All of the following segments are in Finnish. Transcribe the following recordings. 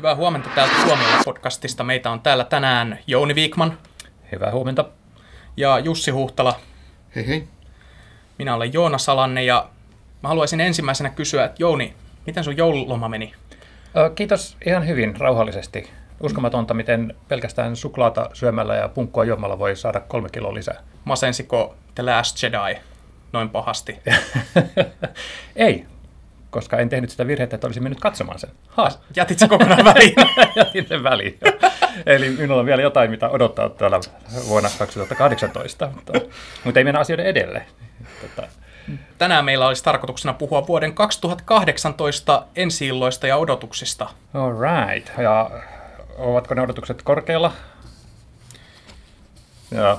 Hyvää huomenta täältä Tuomiolla podcastista. Meitä on täällä tänään Jouni Viikman Hyvää huomenta. ja Jussi Huhtala. Hei hei. Minä olen Joona Salanne ja mä haluaisin ensimmäisenä kysyä, että Jouni, miten sun joululoma meni? Kiitos ihan hyvin, rauhallisesti. Uskomatonta, miten pelkästään suklaata syömällä ja punkkua juomalla voi saada kolme kiloa lisää. Masensiko The Last Jedi noin pahasti? Ei, koska en tehnyt sitä virhettä, että olisin mennyt katsomaan sen. Ha, Jätit se kokonaan väliin? jätin sen väliin. Eli minulla on vielä jotain, mitä odottaa täällä vuonna 2018, mutta, mutta ei mennä asioiden edelle. Tota, Tänään meillä olisi tarkoituksena puhua vuoden 2018 ensi ja odotuksista. all right. Ja ovatko ne odotukset korkealla? Ja,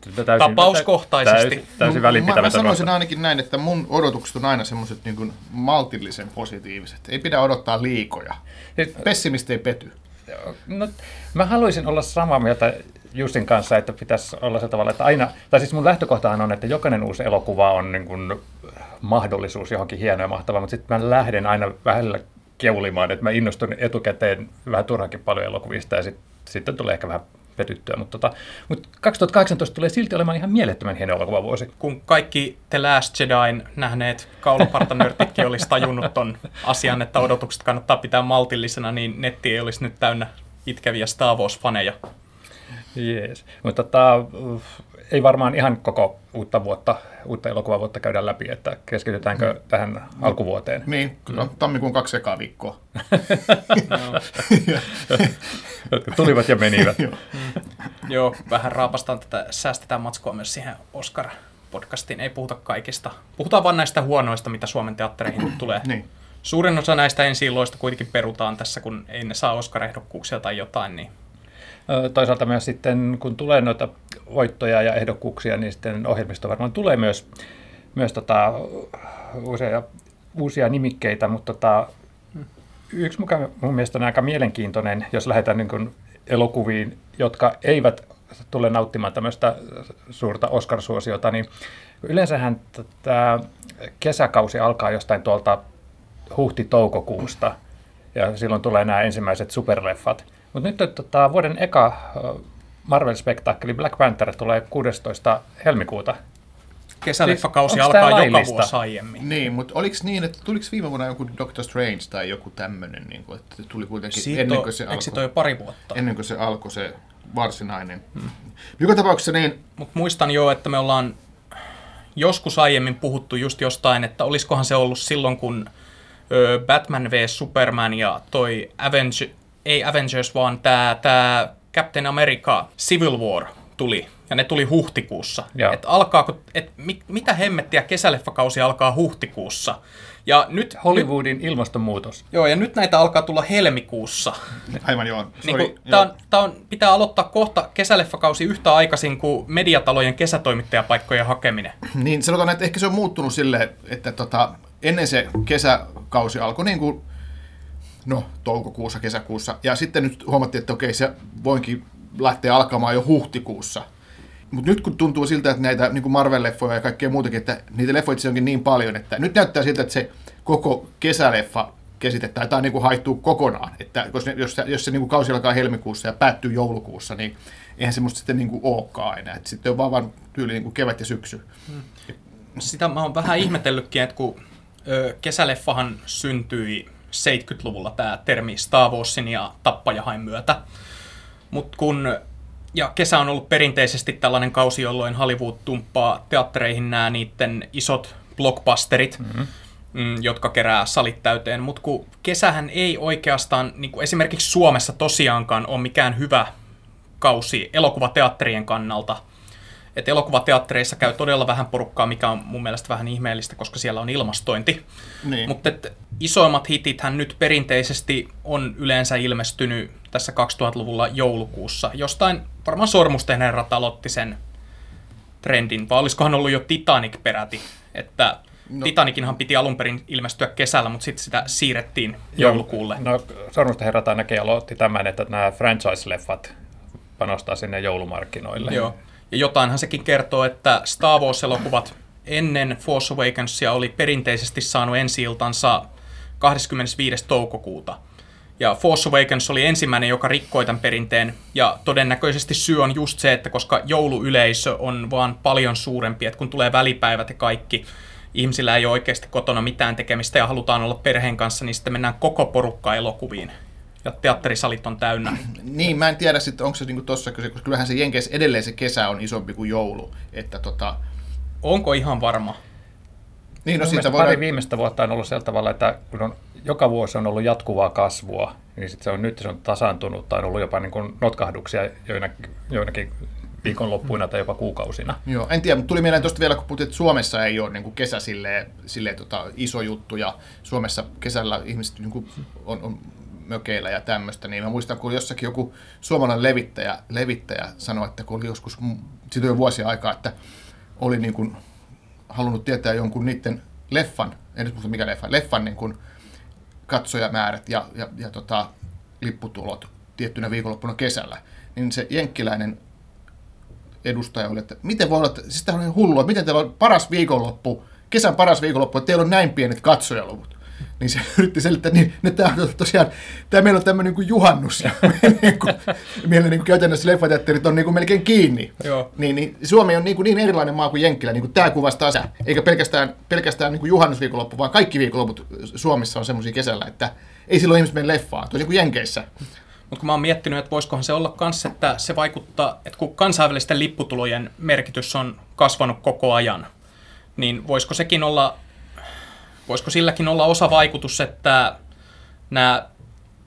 täysin, Tapauskohtaisesti. Täysin, täysin mä, välinpitämätön mä sanoisin ainakin näin, että mun odotukset on aina semmoiset niin kuin maltillisen positiiviset. Ei pidä odottaa liikoja. Siis, Pessimisti ei pety. No, mä haluaisin olla samaa mieltä Jussin kanssa, että pitäisi olla se tavalla, että aina, tai siis mun lähtökohtahan on, että jokainen uusi elokuva on niin kuin mahdollisuus johonkin hienoa ja mahtavaa, mutta sitten mä lähden aina vähällä keulimaan, että mä innostun etukäteen vähän turhankin paljon elokuvista ja sit, sitten tulee ehkä vähän petyttyä, mutta, tota, mutta 2018 tulee silti olemaan ihan mielettömän hieno elokuvavuosi. Kun kaikki The Last Jedin nähneet kaulapartanörtitkin olisi tajunnut ton asian, että odotukset kannattaa pitää maltillisena, niin netti ei olisi nyt täynnä itkeviä Star Wars-faneja. Jees. Mutta tota, ei varmaan ihan koko uutta vuotta, uutta elokuvavuotta käydä läpi, että keskitytäänkö mm. tähän alkuvuoteen. Niin, kyllä. Tammikuun kaksi ekaa viikkoa. jotka tulivat ja menivät. Joo, vähän raapastaan tätä, säästetään matskua myös siihen Oscar-podcastiin. Ei puhuta kaikista. Puhutaan vain näistä huonoista, mitä Suomen teattereihin nyt tulee. Niin. Suurin osa näistä ensi kuitenkin perutaan tässä, kun ei ne saa Oscar-ehdokkuuksia tai jotain, niin Toisaalta myös sitten, kun tulee noita voittoja ja ehdokkuuksia, niin sitten ohjelmisto varmaan tulee myös, myös tota, uusia, uusia nimikkeitä, mutta tota, yksi mukaan mun mielestä on aika mielenkiintoinen, jos lähdetään niin kuin elokuviin, jotka eivät tule nauttimaan tämmöistä suurta Oscar-suosiota, niin yleensähän tätä kesäkausi alkaa jostain tuolta huhti-toukokuusta, ja silloin tulee nämä ensimmäiset superleffat. Mutta nyt tota, vuoden eka Marvel-spektaakkeli Black Panther tulee 16. helmikuuta. kesäleffakausi Siis alkaa joka vuosi aiemmin. Niin, mutta oliko niin, että tuliko viime vuonna joku Doctor Strange tai joku tämmöinen, niin kuin, että tuli kuitenkin Siitä ennen kuin se alkoi, jo pari vuotta? ennen kuin se alkoi se varsinainen. Hmm. Joka tapauksessa niin, Mutta muistan jo, että me ollaan joskus aiemmin puhuttu just jostain, että olisikohan se ollut silloin, kun Batman vs Superman ja toi Avenge, ei Avengers, vaan tämä tää Captain America Civil War tuli. Ja ne tuli huhtikuussa. Et alkaako, et mit, mitä hemmettiä kesäleffakausi alkaa huhtikuussa. Ja nyt, nyt, Hollywoodin ilmastonmuutos. joo, ja nyt näitä alkaa tulla helmikuussa. aivan joo. Niin kuin, joo. tää on, tää on, pitää aloittaa kohta kesäleffakausi yhtä aikaisin kuin mediatalojen kesätoimittajapaikkojen hakeminen. Niin sanotaan, että ehkä se on muuttunut silleen, että tota, ennen se kesäkausi alkoi niin kuin, no, toukokuussa, kesäkuussa, ja sitten nyt huomattiin, että okei, se voinkin lähteä alkamaan jo huhtikuussa. Mutta nyt kun tuntuu siltä, että näitä niin Marvel-leffoja ja kaikkea muutakin, että niitä leffoja onkin niin paljon, että nyt näyttää siltä, että se koko kesäleffa käsitetään, tai niin haittuu kokonaan. Että jos se, jos se niin kuin kausi alkaa helmikuussa ja päättyy joulukuussa, niin eihän semmoista sitten niin kuin olekaan enää. Et sitten on vaan, vaan tyyli niin kuin kevät ja syksy. Sitä mä oon vähän ihmetellytkin, että kun ö, kesäleffahan syntyi 70-luvulla tämä termi Star Warsin ja Tappajahain myötä. Mutta kun, ja kesä on ollut perinteisesti tällainen kausi, jolloin Hollywood tumppaa teattereihin nämä niiden isot blockbusterit, mm-hmm. mm, jotka kerää salit täyteen. Mutta kun kesähän ei oikeastaan, niin kuin esimerkiksi Suomessa tosiaankaan ole mikään hyvä kausi elokuvateatterien kannalta. Et elokuvateattereissa käy todella vähän porukkaa, mikä on mun mielestä vähän ihmeellistä, koska siellä on ilmastointi. Niin. Mutta isoimmat hitithän nyt perinteisesti on yleensä ilmestynyt tässä 2000-luvulla joulukuussa. Jostain varmaan Sormusten herrat aloitti sen trendin, vai olisikohan ollut jo Titanic peräti, että no. Titanicinhan piti alun perin ilmestyä kesällä, mutta sitten sitä siirrettiin joulukuulle. No, Sormusten herrat ainakin aloitti tämän, että nämä franchise-leffat panostaa sinne joulumarkkinoille. Joo. Ja jotainhan sekin kertoo, että Star Wars-elokuvat ennen Force Awakensia oli perinteisesti saanut ensi 25. toukokuuta. Ja Force Awakens oli ensimmäinen, joka rikkoi tämän perinteen, ja todennäköisesti syy on just se, että koska jouluyleisö on vaan paljon suurempi, että kun tulee välipäivät ja kaikki, ihmisillä ei ole oikeasti kotona mitään tekemistä ja halutaan olla perheen kanssa, niin sitten mennään koko porukka elokuviin. Ja teatterisalit on täynnä. Niin, mä en tiedä sitten, onko se niinku tossa kyse, koska kyllähän se Jenkeissä edelleen se kesä on isompi kuin joulu. Että tota, Onko ihan varma? niin, no siitä voidaan... pari viimeistä vuotta on ollut sillä tavalla, että kun on, joka vuosi on ollut jatkuvaa kasvua, niin sit se on nyt se on tasaantunut tai on ollut jopa niin kuin notkahduksia joinakin, joinakin viikonloppuina tai jopa kuukausina. Joo, en tiedä, mutta tuli mieleen tuosta vielä, kun puhuttiin, että Suomessa ei ole niin kuin kesä silleen, silleen tota, iso juttu, ja Suomessa kesällä ihmiset niin kuin on, on mökeillä ja tämmöistä, niin mä muistan, kun jossakin joku suomalainen levittäjä, levittäjä sanoi, että kun oli joskus, siitä jo vuosia aikaa, että oli niin kuin halunnut tietää jonkun niiden leffan, en nyt muista mikä leffa, leffan niin kuin katsojamäärät ja, ja, ja tota, lipputulot tiettynä viikonloppuna kesällä, niin se jenkkiläinen edustaja oli, että miten voi olla, että siis on hullua, miten teillä on paras viikonloppu, kesän paras viikonloppu, että teillä on näin pienet katsojaluvut. Niin se yritti selittää, niin, että tämä on tosiaan, tämä meillä on tämmöinen niin kuin juhannus, ja niin kuin, meillä niin kuin käytännössä leffateatterit on niin kuin melkein kiinni. Joo. Niin, niin Suomi on niin, kuin niin erilainen maa kuin Jenkkilä, niin kuin tämä kuvastaa se, eikä pelkästään, pelkästään niin kuin juhannusviikonloppu, vaan kaikki viikonloput Suomessa on semmoisia kesällä, että ei silloin ihmiset mene leffaan, toisin kuin Jenkeissä. Mutta kun mä oon miettinyt, että voisikohan se olla kanssa, että se vaikuttaa, että kun kansainvälisten lipputulojen merkitys on kasvanut koko ajan, niin voisiko sekin olla, voisiko silläkin olla osa vaikutus, että nämä,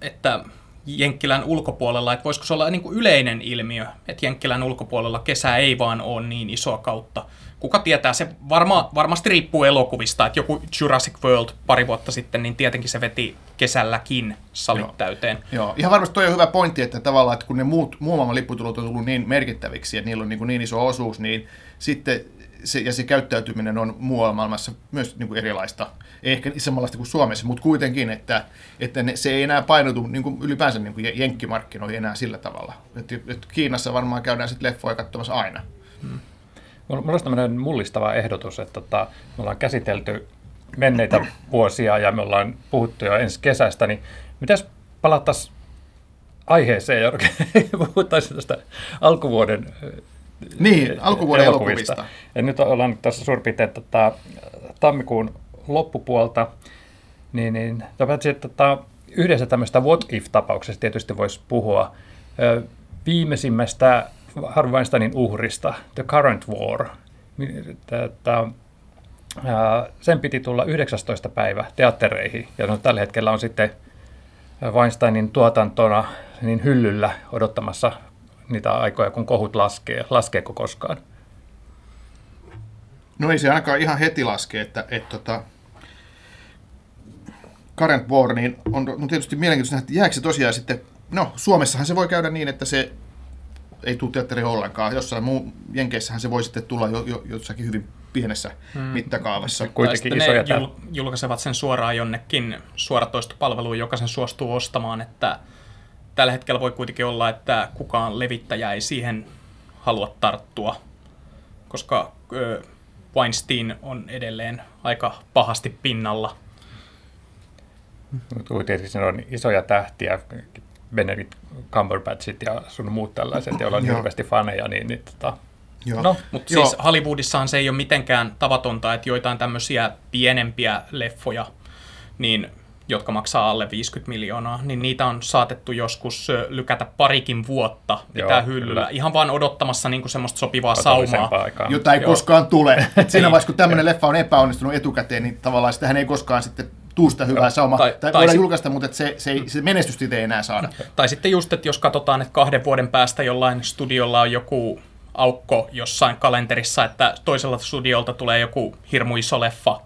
että Jenkkilän ulkopuolella, että voisiko se olla niin kuin yleinen ilmiö, että Jenkkilän ulkopuolella kesä ei vaan ole niin isoa kautta. Kuka tietää, se varma, varmasti riippuu elokuvista, että joku Jurassic World pari vuotta sitten, niin tietenkin se veti kesälläkin salit Joo. täyteen. Joo, ihan varmasti toi on hyvä pointti, että tavallaan, että kun ne muut, muun maailman lipputulot on tullut niin merkittäviksi, että niillä on niin, niin iso osuus, niin sitten se, ja se käyttäytyminen on muualla maailmassa myös niin kuin erilaista. Ei ehkä samanlaista kuin Suomessa, mutta kuitenkin, että, että ne, se ei enää painotu niin kuin ylipäänsä niin kuin jenkkimarkkinoihin enää sillä tavalla. Et, et Kiinassa varmaan käydään sitten leffoja katsomassa aina. Mulla mulla olisi tämmöinen mullistava ehdotus, että tota, me ollaan käsitelty menneitä vuosia ja me ollaan puhuttu jo ensi kesästä, niin mitäs palattaisiin aiheeseen ja puhuttaisiin tästä alkuvuoden Niin, alkuvuoden elokuvista. Ja nyt ollaan tässä suurin piirtein tota, tammikuun loppupuolta, niin, niin paitsi, että tota, yhdessä tämmöistä what if-tapauksesta tietysti voisi puhua. Ö, Viimeisimmästä Harvey Weinsteinin uhrista, The Current War. Tätä, ää, sen piti tulla 19. päivä teattereihin, ja no, tällä hetkellä on sitten Weinsteinin tuotantona niin hyllyllä odottamassa niitä aikoja, kun kohut laskee. Laskeeko koskaan? No ei se ainakaan ihan heti laske, että, että tota, Current War, niin on, on tietysti mielenkiintoista nähdä, että jääkö se tosiaan sitten, no Suomessahan se voi käydä niin, että se ei tule teatteriin ollenkaan. Jossain muu Jenkeissähän se voi sitten tulla jo, jo, jossakin hyvin pienessä hmm. mittakaavassa. Kuitenkin isoja ne jul- julkaisevat sen suoraan jonnekin suoratoistopalveluun, joka sen suostuu ostamaan, että tällä hetkellä voi kuitenkin olla, että kukaan levittäjä ei siihen halua tarttua, koska Weinstein on edelleen aika pahasti pinnalla. Mutta Tietysti siinä on isoja tähtiä, Benedict Cumberbatchit ja sun muut tällaiset, joilla on hirveästi faneja, niin, niin tota, Joo. No, Mutta siis Hollywoodissahan se ei ole mitenkään tavatonta, että joitain tämmöisiä pienempiä leffoja, niin, jotka maksaa alle 50 miljoonaa, niin niitä on saatettu joskus lykätä parikin vuotta pitää Joo, hyllyllä. kyllä. Ihan vaan odottamassa niin semmoista sopivaa saumaa. aikaa. jota ei Joo. koskaan tule. Et siinä vaiheessa, kun tämmöinen leffa on epäonnistunut etukäteen, niin tavallaan sitähän ei koskaan sitten tuu sitä hyvää saumaa. Tai- Tai, tai voidaan sit- julkaista, mutta et se, se, ei, se menestys ei enää saada. Tai sitten just, että jos katsotaan, että kahden vuoden päästä jollain studiolla on joku aukko jossain kalenterissa, että toisella studiolta tulee joku hirmu iso leffa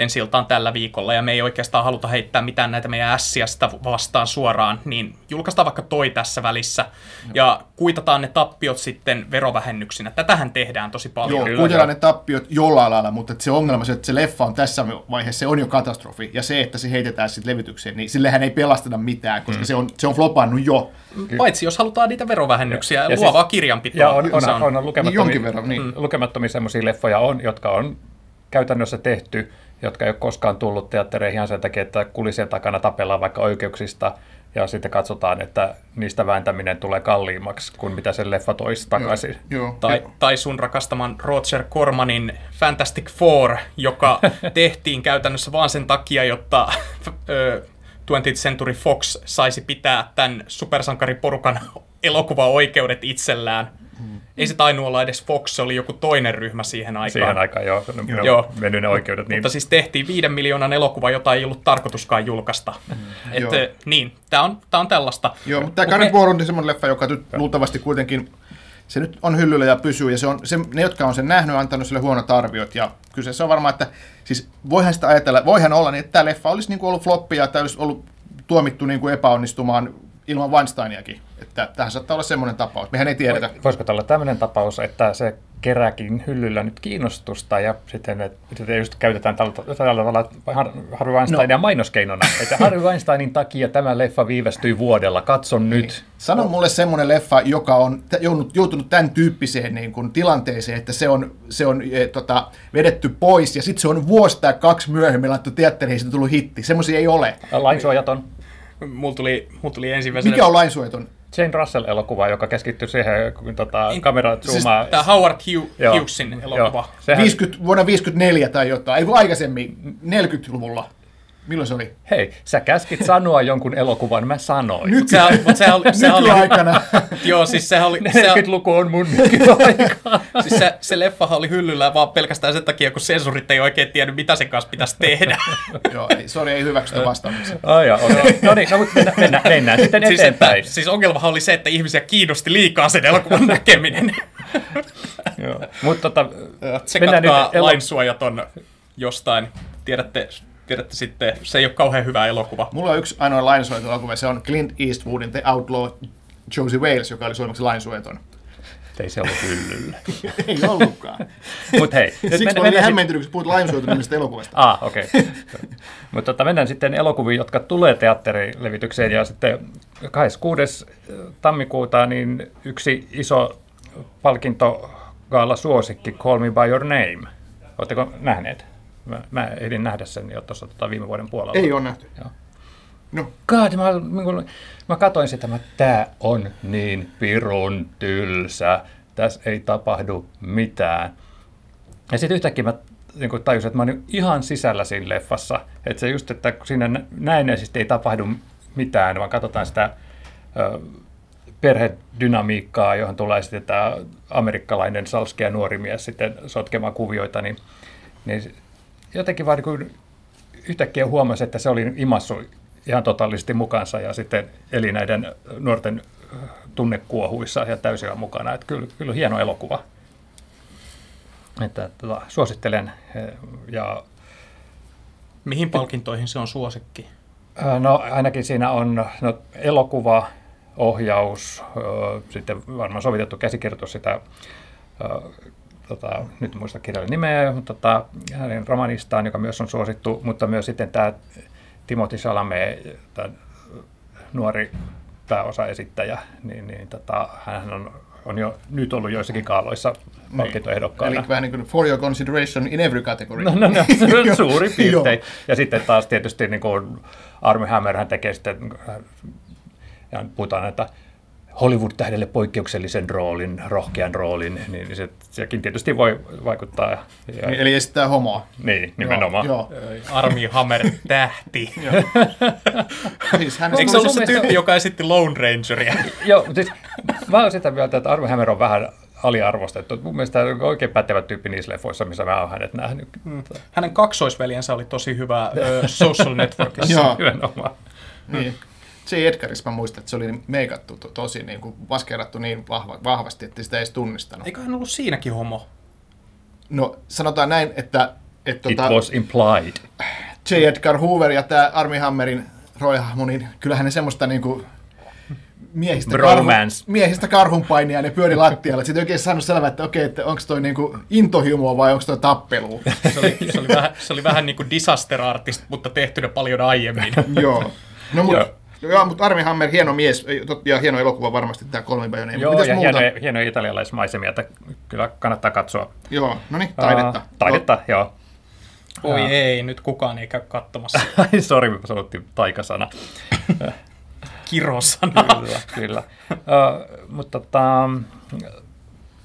ensi iltaan tällä viikolla, ja me ei oikeastaan haluta heittää mitään näitä meidän ässiä sitä vastaan suoraan, niin julkaistaan vaikka toi tässä välissä, ja kuitataan ne tappiot sitten verovähennyksinä. Tätähän tehdään tosi paljon. Joo, joo. ne tappiot jollain lailla, mutta se ongelma se, että se leffa on tässä vaiheessa, se on jo katastrofi. Ja se, että se heitetään sitten levitykseen, niin sillehän ei pelasteta mitään, koska mm. se, on, se on flopannut jo. Paitsi jos halutaan niitä verovähennyksiä ja, Ja luovaa siis- kirjanpitoa. Ja on, on, se on, on, lukemattomia, jonkin verran, niin. mm. lukemattomia semmoisia leffoja on, jotka on käytännössä tehty, jotka ei ole koskaan tullut teattereihin ihan sen takia, että kulisien takana tapellaan vaikka oikeuksista ja sitten katsotaan, että niistä vääntäminen tulee kalliimmaksi kuin mitä se leffa toisi takaisin. Joo. Tai, tai sun rakastaman Roger Cormanin Fantastic Four, joka tehtiin käytännössä vaan sen takia, jotta ö, 20th Century Fox saisi pitää tämän supersankariporukan elokuvaoikeudet itsellään. Ei se tainnut olla edes Fox, se oli joku toinen ryhmä siihen aikaan. Siihen aikaan jo, Joo. joo. mennyt ne oikeudet. Niin Mutta siis tehtiin viiden miljoonan elokuva, jota ei ollut tarkoituskaan julkaista. Mm. Joo. Että, niin, tämä on, tää on tällaista. Joo, mutta tämä me- War on semmoinen leffa, joka nyt luultavasti kuitenkin, se nyt on hyllyllä ja pysyy, ja se on, se, ne, jotka on sen nähnyt, on antanut sille huonot arviot, ja kyllä se on varmaan, että siis voihan sitä ajatella, voihan olla niin, että tämä leffa olisi niin kuin ollut floppi, ja tämä olisi ollut tuomittu niin kuin epäonnistumaan ilman Weinsteiniakin, että tähän saattaa olla semmoinen tapaus, mehän ei tiedetä. Voisiko olla tämmöinen tapaus, että se kerääkin hyllyllä nyt kiinnostusta ja sitten että just käytetään tällä, tällä tavalla Har- Harvey Weinsteinia no. mainoskeinona. Että Harvey Weinsteinin takia tämä leffa viivästyi vuodella, katson nyt. Sano mulle semmoinen leffa, joka on joutunut tämän tyyppiseen niin kuin, tilanteeseen, että se on, se on e, tota, vedetty pois ja sitten se on vuosi tai kaksi myöhemmin laittu teatteriin ja siitä tullut hitti. Semmoisia ei ole. Lainsuojaton Mulla tuli, mulla tuli ensimmäisenä... Mikä on lainsuojaton? Jane Russell-elokuva, joka keskittyy siihen, kun tota, In- kamera Siis zoomaa. tämä Howard Hugh, Joo, Hughesin elokuva. joo. Sehän, 50, vuonna 54 tai jotain, ei kun aikaisemmin, 40-luvulla. Milloin se oli? hei, sä käskit sanoa jonkun elokuvan, mä sanoin. Nyt Se, mutta sehän oli, sehän oli, nykyaikana. joo, siis sehän oli, se, 40-luku on mun nykyaika. siis se, se leffahan oli hyllyllä vaan pelkästään sen takia, kun sensurit ei oikein tiennyt, mitä sen kanssa pitäisi tehdä. Joo, ei, sorry, ei hyväksytä vastaamista. Ai jaa, okei. No niin, no, mutta mennään, mennään, mennään sitten siis, että, eteenpäin. siis ongelmahan oli se, että ihmisiä kiinnosti liikaa sen elokuvan näkeminen. Joo. Mutta tota, Se mennään katkaa nyt elo- lainsuojaton jostain. Tiedätte, tiedätte sitten, se ei ole kauhean hyvä elokuva. Mulla on yksi ainoa lainsuojaton elokuva, se on Clint Eastwoodin The Outlaw Josie Wales, joka oli suomeksi lainsuojaton. ei se ollut hyllyllä. ei ollutkaan. Mutta hei, nyt Siksi mä olin hämmentynyt, kun puhut lainsuojatunisesta elokuvasta. Ah, okei. Okay. Mutta tota, mennään sitten elokuviin, jotka tulee teatterilevitykseen. Ja sitten 26. tammikuuta niin yksi iso palkintogaala suosikki, Call Me By Your Name. Oletteko nähneet? Mä, mä ehdin nähdä sen jo tuossa tota viime vuoden puolella. Ei ole nähty. Joo. No, God, mä, mä, mä katsoin sitä, että tämä on niin pirun tylsä, tässä ei tapahdu mitään. Ja sitten yhtäkkiä mä niin kuin tajusin, että mä olin ihan sisällä siinä leffassa. Että se just, että siinä nä- näennäisesti ei tapahdu mitään, vaan katsotaan sitä ö, perhedynamiikkaa, johon tulee sitten tämä amerikkalainen salskea nuori mies sitten sotkemaan kuvioita, niin, niin jotenkin vaan niin yhtäkkiä huomasi, että se oli imassu ihan totaalisesti mukansa ja sitten eli näiden nuorten tunnekuohuissa ja täysillä mukana. Että kyllä, kyllä hieno elokuva. Että, tota, suosittelen. Ja, Mihin palkintoihin se on suosikki? no ainakin siinä on no, elokuva, ohjaus, ö, sitten varmaan sovitettu käsikirjoitus sitä, ö, tota, nyt muista kirjailijan nimeä, mutta tota, hänen romanistaan, joka myös on suosittu, mutta myös sitten tämä Timothy Chalamet, tämä nuori pääosaesittäjä, niin, niin tota, hän on, on jo nyt ollut joissakin kaaloissa palkintoehdokkaana. eli vähän niin kuin for your consideration in every category. No, no, no Joo. suuri piirtein. Ja sitten taas tietysti niin kuin Army Hammer hän tekee sitten, ja puhutaan, että Hollywood-tähdelle poikkeuksellisen roolin, rohkean roolin, niin se, sekin tietysti voi vaikuttaa. Ja, Eli esittää homoa. niin, nimenomaan. Joo, Armi Hammer tähti. joo. siis hän Eikö se ollut se tyyppi, joka esitti Lone Rangeria? Joo, mutta siis mä oon sitä mieltä, että Army Hammer on vähän aliarvostettu. Mun mielestä hän on oikein pätevä tyyppi niissä leffoissa, missä mä oon hänet nähnyt. Hänen kaksoisveljensä oli tosi hyvä Social Networkissa. Joo. Nimenomaan. Niin. J. Edgarissa mä muistan, että se oli meikattu to, tosi niin kuin maskeerattu niin vahva, vahvasti, että sitä ei edes tunnistanut. Eikö hän ollut siinäkin homo? No sanotaan näin, että, että It tota, was implied. J. Edgar Hoover ja tämä Army Hammerin roihahmo, niin kyllähän ne semmoista niin kuin miehistä, Bromance. miehistä karhunpainia ne pyöri lattialla. Sitten oikein saanut selvää, että okei, että onko toi niinku intohimoa vai onko toi tappelu. Se oli, se oli, vähän, se oli vähän niin kuin disaster artist, mutta tehtynä paljon aiemmin. Joo. No mut, Joo. Joo, mutta Armi Hammer, hieno mies ja hieno elokuva varmasti tämä kolme päivänä. Joo, Mitäs ja muuta? hienoja, hienoja italialaismaisemia, että kyllä kannattaa katsoa. Joo, no niin, taidetta. Uh, taidetta, joo. Oi Aa. ei, nyt kukaan ei käy katsomassa. Ai, sori, me sanottiin taikasana. kirosana. Kyllä, kyllä. Uh, mutta tota,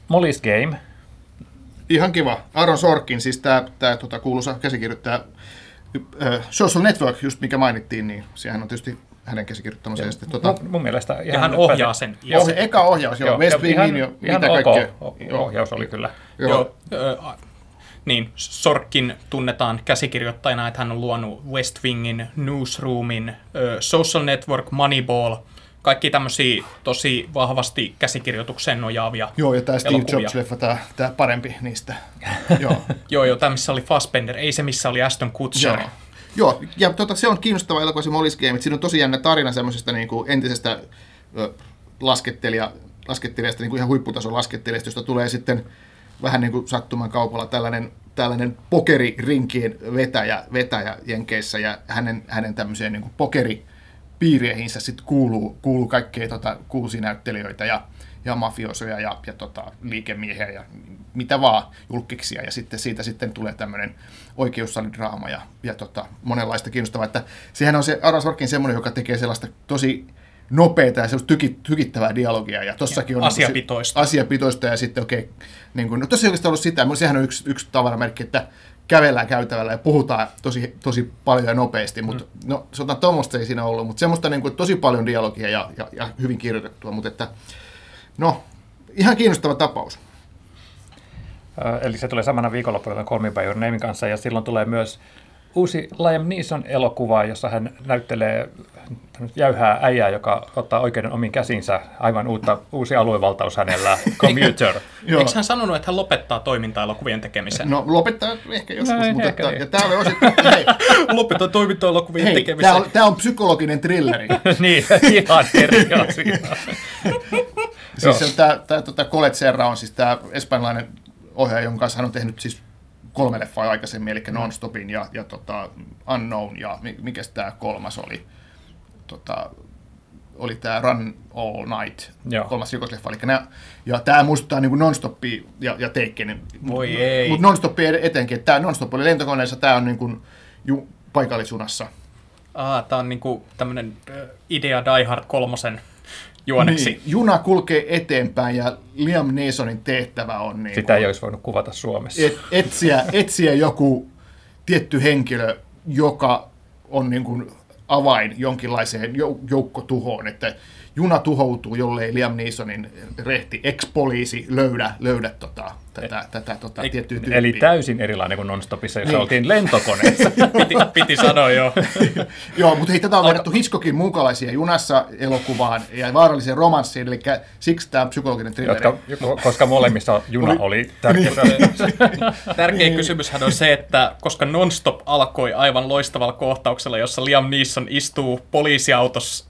Molly's Game, Ihan kiva. Aaron Sorkin, siis tämä tää, tota, kuuluisa käsikirjoittaja Social Network, just mikä mainittiin, niin sehän on tietysti hänen käsikirjoittamansa. Ja sitten, tota, mun, mun mielestä ihan Ja hän ohjaa sen. Ja oh, eka ohjaus, joo, West Wingin ihan, jo, ihan mitä ok kaikkea. o- ohjaus oli kyllä. Joo. Joo. Niin, Sorkin tunnetaan käsikirjoittajana, että hän on luonut West Wingin, Newsroomin, Social Network, Moneyball, kaikki tämmöisiä tosi vahvasti käsikirjoitukseen nojaavia Joo, ja tämä Steve elokuvia. Jobs-leffa, tämä, tämä parempi niistä. joo. Joo, joo, tämä missä oli Fassbender, ei se missä oli Aston Kutcher. Joo. Joo, ja tota, se on kiinnostava elokuva se Molly's Game, siinä on tosi jännä tarina semmoisesta niin kuin entisestä laskettelija, laskettelijasta, niin kuin ihan huipputason laskettelijasta, josta tulee sitten vähän niin kuin sattuman kaupalla tällainen, tällainen pokeririnkien vetäjä, vetäjä Jenkeissä, ja hänen, hänen tämmöiseen niin kuin pokeripiireihinsä sitten kuuluu, kuuluu kaikkea tota, kuusinäyttelijöitä ja, ja mafiosoja ja, ja tota, liikemiehiä ja mitä vaan, julkiksia, ja sitten siitä sitten tulee tämmöinen oikeussalidraama ja, ja tota, monenlaista kiinnostavaa, että sehän on se Aaron Sorkin semmoinen, joka tekee sellaista tosi nopeata ja sellaista tyki, tykittävää dialogia, ja tossakin on niin Asiapitoista. asiapitoista ja sitten okei, okay, niin kuin, no tosi oikeastaan ollut sitä, mutta sehän on yksi, yksi tavaramerkki, että kävellään käytävällä ja puhutaan tosi, tosi paljon ja nopeasti, mutta mm. no sanotaan tuommoista ei siinä ollut, mutta semmoista niin kuin, tosi paljon dialogia ja, ja, ja hyvin kirjoitettua, mutta että no, ihan kiinnostava tapaus. Eli se tulee samana viikonloppuna Call Me kanssa, ja silloin tulee myös uusi Liam Neeson elokuva, jossa hän näyttelee jäyhää äijää, joka ottaa oikeuden omiin käsinsä. Aivan uutta, uusi aluevaltaus hänellä, Commuter. Eikö hän sanonut, että hän lopettaa toiminta-elokuvien tekemisen? No lopettaa ehkä joskus, No, mutta ehkä että, niin. ja oli osittain, hei, lopettaa toiminta-elokuvien hei tekemisen. tämä on, tämä on psykologinen thrilleri. niin, ihan eri asia. Siis tämä, tämä tota Colette Serra on siis tämä espanjalainen ohjaaja, jonka kanssa hän on tehnyt siis kolme leffaa aikaisemmin, eli Non-Stopin ja, ja tota Unknown ja mi- mikä tämä kolmas oli, tota, oli tämä Run All Night, Joo. kolmas rikosleffa. Eli nää, ja tämä muistuttaa niin Non-Stopia ja, ja Takenin. Voi ei. Mutta Non-Stopia etenkin. Tämä Non-Stop oli lentokoneessa, tämä on niin kuin ju, paikallisunassa. Ah, tää on niinku tämmönen ö, idea Die Hard kolmosen juoneksi. Niin, juna kulkee eteenpäin ja Liam Neesonin tehtävä on niin Sitä ei olisi voinut kuvata Suomessa. et, etsiä, etsiä joku tietty henkilö, joka on niin kuin avain jonkinlaiseen jou- joukkotuhoon, että juna tuhoutuu, jollei Liam Neesonin rehti ex-poliisi löydä, löydä tota, tätä, tätä tota, Ei- tiettyä tyyppiä. Eli täysin erilainen kuin Nonstopissa, jossa Niin. oltiin lentokoneessa. Piti, piti sanoa jo. Joo, mutta hei, tätä on verrattu Hitchcockin muukalaisia junassa elokuvaan ja vaaralliseen romanssiin, eli siksi tämä psykologinen thrilleri. jotka, koska molemmissa juna oli, oli tärkeässä Tärkeä kysymyshän on se, että koska Nonstop alkoi aivan loistavalla kohtauksella, jossa Liam Neeson istuu poliisiautossa,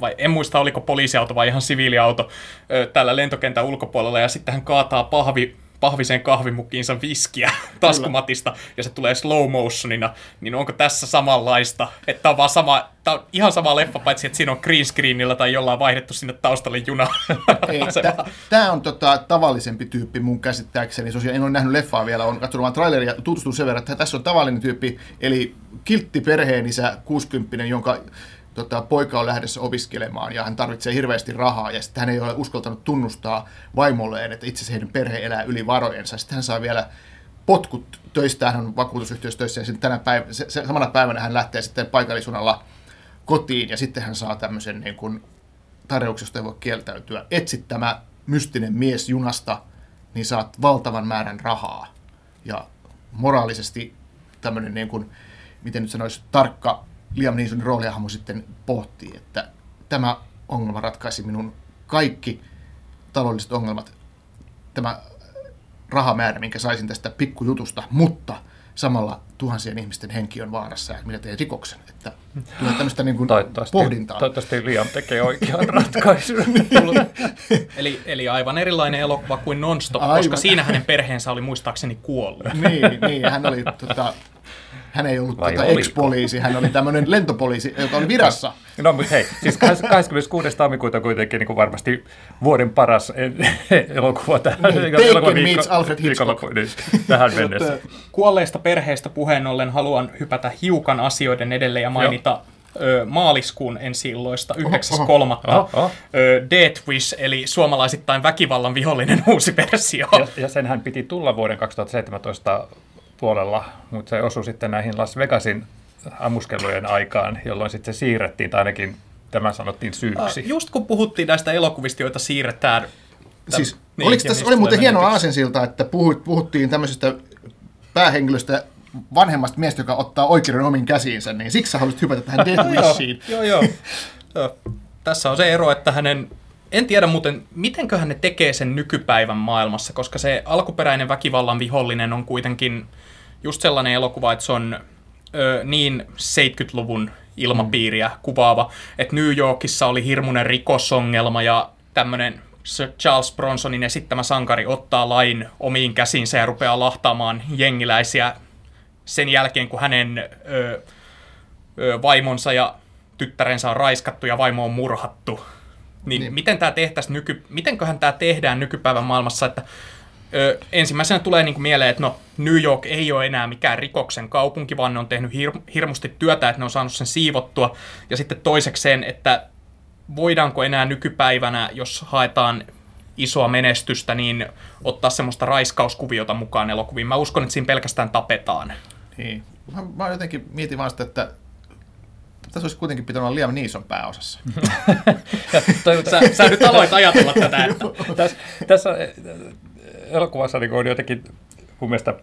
vai en muista oliko poliisiauto vai ihan siviiliauto, ö, täällä lentokentän ulkopuolella, ja sitten hän kaataa pahvi, pahviseen kahvimukkiinsa viskiä taskumatista, ja se tulee slow motionina, niin onko tässä samanlaista, että on vaan sama, tää on ihan sama leffa, paitsi että siinä on green screenillä tai jollain vaihdettu sinne taustalle juna. Tämä on tota, tavallisempi tyyppi mun käsittääkseni. Tosiaan en ole nähnyt leffaa vielä, olen katsonut vain traileria ja tutustunut sen verran, että tässä on tavallinen tyyppi, eli kiltti perheenisä 60 jonka tota, poika on lähdössä opiskelemaan ja hän tarvitsee hirveästi rahaa ja sitten hän ei ole uskaltanut tunnustaa vaimolleen, että itse asiassa heidän perhe elää yli varojensa. Sitten hän saa vielä potkut töistä, hän on vakuutusyhtiössä ja sitten tänä päivänä, se, se, samana päivänä hän lähtee sitten paikallisunalla kotiin ja sitten hän saa tämmöisen niin kuin tarjouksesta ei voi kieltäytyä. Etsit tämä mystinen mies junasta, niin saat valtavan määrän rahaa. Ja moraalisesti tämmöinen, niin kuin, miten nyt sanoisi, tarkka Liam Neesonin roolihahmo sitten pohtii, että tämä ongelma ratkaisi minun kaikki taloudelliset ongelmat. Tämä rahamäärä, minkä saisin tästä pikkujutusta, mutta samalla tuhansien ihmisten henki on vaarassa ja minä teen rikoksen. Että tulee tämmöistä niin kuin Toivottavasti, pohdintaa. toivottavasti Liam tekee oikean ratkaisun. Eli, eli aivan erilainen elokuva kuin Nonstop, Aivan. koska siinä hänen perheensä oli muistaakseni kuollut. niin, niin, hän oli, tota, hän ei ollut Vai tota, oliko? ex-poliisi, hän oli tämmöinen lentopoliisi, joka oli virassa. No mutta hei, siis 26. tammikuuta kuitenkin niin kuin varmasti vuoden paras e- elokuva tähän. Niin, Taken meets Alfred Hitchcock. niin, tähän mennessä. Kuolleista perheistä puheen ollen haluan hypätä hiukan asioiden edelle ja mainita ö, maaliskuun ensi illoista 9.3. Oho, oho. Ö, Death Wish, eli suomalaisittain väkivallan vihollinen uusi versio. Ja, ja senhän piti tulla vuoden 2017 puolella, mutta se osui sitten näihin Las Vegasin ammuskelujen aikaan, jolloin sitten se siirrettiin, tai ainakin tämä sanottiin syyksi. Just kun puhuttiin näistä elokuvista, joita siirretään. Siis, niin, oliko tässä, oli muuten hieno aasensilta, että puhut, puhuttiin tämmöisestä päähenkilöstä, vanhemmasta miestä, joka ottaa oikeuden omiin käsiinsä, niin siksi sä haluaisit hypätä tähän Death Wishiin. joo, joo. joo. Tässä on se ero, että hänen... En tiedä muuten, mitenköhän ne tekee sen nykypäivän maailmassa, koska se alkuperäinen väkivallan vihollinen on kuitenkin just sellainen elokuva, että se on ö, niin 70-luvun ilmapiiriä kuvaava, että New Yorkissa oli hirmuinen rikosongelma ja tämmöinen Sir Charles Bronsonin esittämä sankari ottaa lain omiin käsinsä ja rupeaa lahtaamaan jengiläisiä sen jälkeen, kun hänen ö, ö, vaimonsa ja tyttärensä on raiskattu ja vaimo on murhattu. Niin, Niin. niin. miten tämä tehtäisiin nyky, mitenköhän tämä tehdään nykypäivän maailmassa, että ö, ensimmäisenä tulee niinku mieleen, että no New York ei ole enää mikään rikoksen kaupunki, vaan ne on tehnyt hir, hirmusti työtä, että ne on saanut sen siivottua. Ja sitten toisekseen, että voidaanko enää nykypäivänä, jos haetaan isoa menestystä, niin ottaa semmoista raiskauskuviota mukaan elokuviin. Mä uskon, että siinä pelkästään tapetaan. Niin. Mä, mä jotenkin mietin vaan sitä, että tässä olisi kuitenkin pitänyt olla Liam Neeson pääosassa. Ja Sä, sä nyt aloit ajatella tätä, että tässä, tässä elokuvassa niin on jotenkin mun mielestä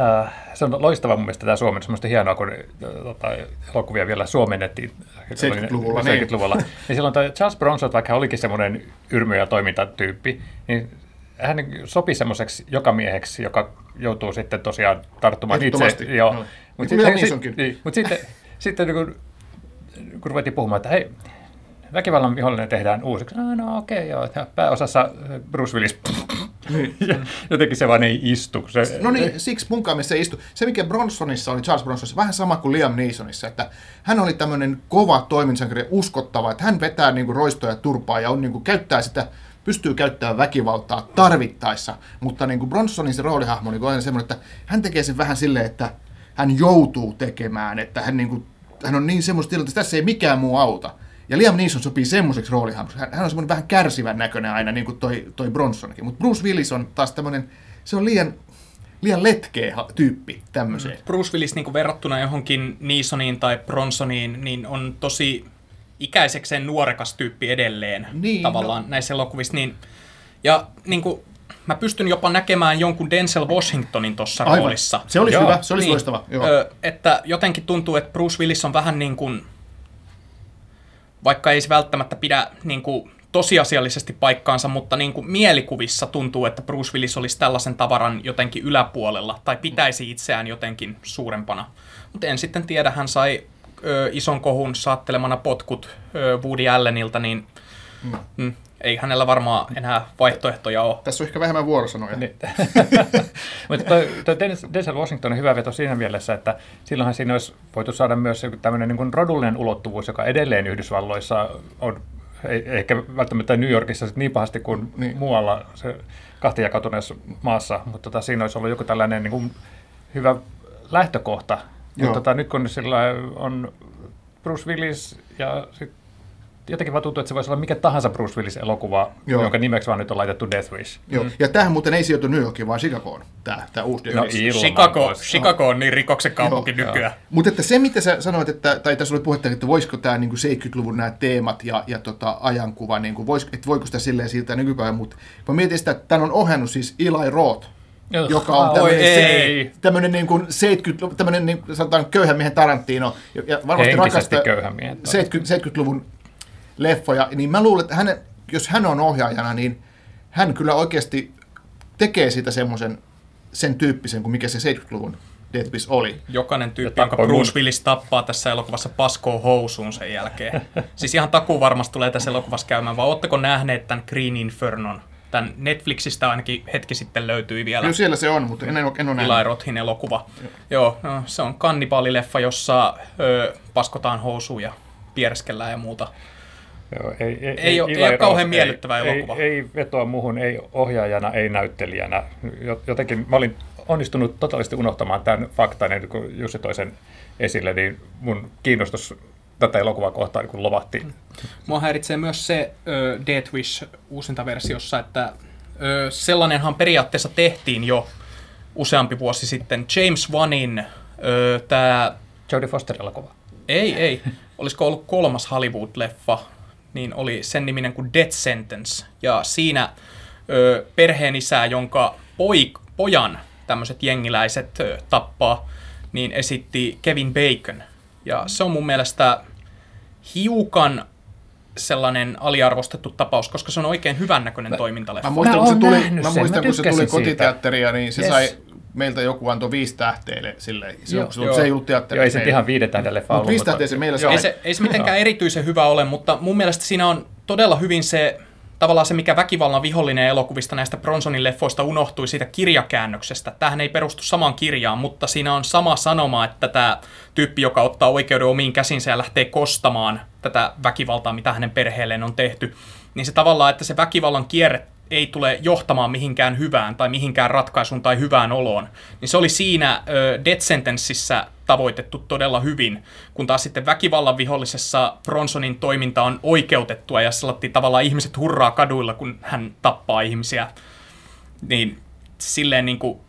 äh, se on loistava mun mielestä tämä Suomen, semmoista hienoa, kun äh, tota, elokuvia vielä suomennettiin 70-luvulla, niin. 70-luvulla. Niin silloin toi Charles Bronson, vaikka hän olikin semmoinen yrmy- ja toimintatyyppi, niin hän sopi semmoiseksi jokamieheksi, joka joutuu sitten tosiaan tarttumaan itse. Joo. joo. Mut Niin sitten, Neesonkin. niin, mutta sitten, sitten niin kun, kun ruvettiin puhumaan, että hei, väkivallan vihollinen tehdään uusiksi. No, no okei, okay, joo. Ja pääosassa äh, Bruce Willis. Ja jotenkin se vaan ei istu. Se, No niin, siksi munkaan mielestä se ei istu. Se, mikä Bronsonissa oli, Charles Bronsonissa, vähän sama kuin Liam Neesonissa, että hän oli tämmöinen kova toiminsankari, uskottava, että hän vetää niinku roistoja turpaa ja on niinku, käyttää sitä, pystyy käyttämään väkivaltaa tarvittaessa, mutta niinku Bronsonin se roolihahmo niinku on aina semmoinen, että hän tekee sen vähän silleen, että hän joutuu tekemään, että hän, niinku, hän on niin semmoista tilanteessa, että tässä ei mikään muu auta. Ja Liam Neeson sopii semmoiseksi roolihahmoksi. Hän, hän on semmoinen vähän kärsivän näköinen aina, niin kuin toi, toi Bronsonkin. Mutta Bruce Willis on taas tämmöinen, se on liian, liian letkeä tyyppi tämmöiseen. Bruce Willis niin verrattuna johonkin Neesoniin tai Bronsoniin, niin on tosi ikäisekseen nuorekas tyyppi edelleen Niin, tavallaan näissä elokuvissa. Niin, ja niin kuin, mä pystyn jopa näkemään jonkun Denzel Washingtonin tuossa roolissa. Se olisi Joo. hyvä, se olisi niin. loistava. Joo. Ö, että jotenkin tuntuu, että Bruce Willis on vähän niin kuin, vaikka ei se välttämättä pidä niin kuin tosiasiallisesti paikkaansa, mutta niin kuin mielikuvissa tuntuu, että Bruce Willis olisi tällaisen tavaran jotenkin yläpuolella tai pitäisi itseään jotenkin suurempana. Mutta en sitten tiedä, hän sai ö, ison kohun saattelemana potkut ö, Woody Allenilta, niin mm. Ei hänellä varmaan enää vaihtoehtoja ole. Tässä on ehkä vähemmän vuorosanoja. Niin. Mutta toi, Denzel Washington on hyvä veto siinä mielessä, että silloinhan siinä olisi voitu saada myös tämmöinen niin kuin rodullinen ulottuvuus, joka edelleen Yhdysvalloissa on, ei, ehkä välttämättä New Yorkissa sit niin pahasti kuin Niin. muualla se kahtijakautuneessa maassa, mutta tota, siinä olisi ollut joku tällainen niin kuin hyvä lähtökohta. Mutta tota, nyt kun sillä on Bruce Willis ja sit jotenkin vaan tuntuu, että se voisi olla mikä tahansa Bruce Willis-elokuva, Joo. Jonka nimeksi vaan nyt on laitettu Death Wish. Joo. Ja tämähän muuten ei sijoitu New Yorkiin, vaan Chicagoon, tämä, tämä uusi No, Death Wish. ilman Chicago. Chicago on niin rikoksen kaupunki Joo, nykyään. Mutta että se, mitä sä sanoit, että, tai tässä oli puhetta, että voisiko tämä niin 70-luvun nämä teemat ja, ja tota, ajankuva, niin kuin, vois, että voiko sitä silleen siirtää nykypäivän, mutta mä mietin sitä, että tämän on ohjannut siis Eli Roth, joka on Oi, tämmöinen, ei. se, tämmöinen niin kuin 70, tämmöinen niin, sanotaan köyhän miehen Tarantino, ja- ja varmasti Henkisesti rakastaa köyhän miehen. 70, 70-luvun leffoja, niin mä luulen, että hänen, jos hän on ohjaajana, niin hän kyllä oikeasti tekee siitä semmoisen sen tyyppisen kuin mikä se 70-luvun Death Wish oli. Jokainen tyyppi, jonka Bruce mun- Willis tappaa tässä elokuvassa paskoo housuun sen jälkeen. siis ihan takuu varmasti tulee tässä elokuvassa käymään, vaan ootteko nähneet tämän Green Infernon? Tämän Netflixistä ainakin hetki sitten löytyi vielä Kyllä siellä se on, mutta en, en, ole- en ole Eli nähnyt. Rothin elokuva. Joo, no, se on kannibaalileffa, jossa ö, paskotaan housuun ja pierskellään ja muuta. Joo, ei, ei, Ei oo- ei oo kauhean miellyttävä ei, elokuva. Ei, ei vetoa muuhun, ei ohjaajana, ei näyttelijänä. Jo- Jotenkin mä olin onnistunut totaalisesti unohtamaan tämän faktan, ennen kuin Jussi toi sen esille, niin mun kiinnostus tätä elokuvaa kohtaan niin lovahti. Mua häiritsee myös se ö, Death Wish uusinta versiossa, että ö, sellainenhan periaatteessa tehtiin jo useampi vuosi sitten. James Wanin tämä... Jodie Foster-elokuva. Ei, ei. Olisiko ollut kolmas Hollywood-leffa, niin oli sen niminen kuin Death Sentence. Ja siinä ö, perheen isää, jonka poik, pojan tämmöiset jengiläiset ö, tappaa, niin esitti Kevin Bacon. Ja se on mun mielestä hiukan sellainen aliarvostettu tapaus, koska se on oikein hyvännäköinen toimintaleffa. Mä muistan, Mä kun se tuli, mä muistan, mä kun se tuli siitä. kotiteatteria, niin se Yes. sai meiltä joku antoi viisi tähteille sille. Se, Joo. joo, se, se ei ollut teatteri. Joo, ei se nyt ihan viiden tähden leffa Mutta ollut. viisi tähteä se meillä sai. Ei se, ei se mitenkään erityisen hyvä ole, mutta mun mielestä siinä on todella hyvin se, tavallaan se, mikä väkivallan vihollinen elokuvista näistä Bronsonin leffoista unohtui siitä kirjakäännöksestä. Tähän ei perustu samaan kirjaan, mutta siinä on sama sanoma, että tämä tyyppi, joka ottaa oikeuden omiin käsinsä ja lähtee kostamaan tätä väkivaltaa, mitä hänen perheelleen on tehty, niin se tavallaan, että se väkivallan kierre ei tule johtamaan mihinkään hyvään tai mihinkään ratkaisuun tai hyvään oloon, niin se oli siinä ö, Death Sentenceissa tavoitettu todella hyvin, kun taas sitten väkivallan vihollisessa Bronsonin toiminta on oikeutettua ja sellainen tavallaan ihmiset hurraa kaduilla, kun hän tappaa ihmisiä, niin silleen niin kuin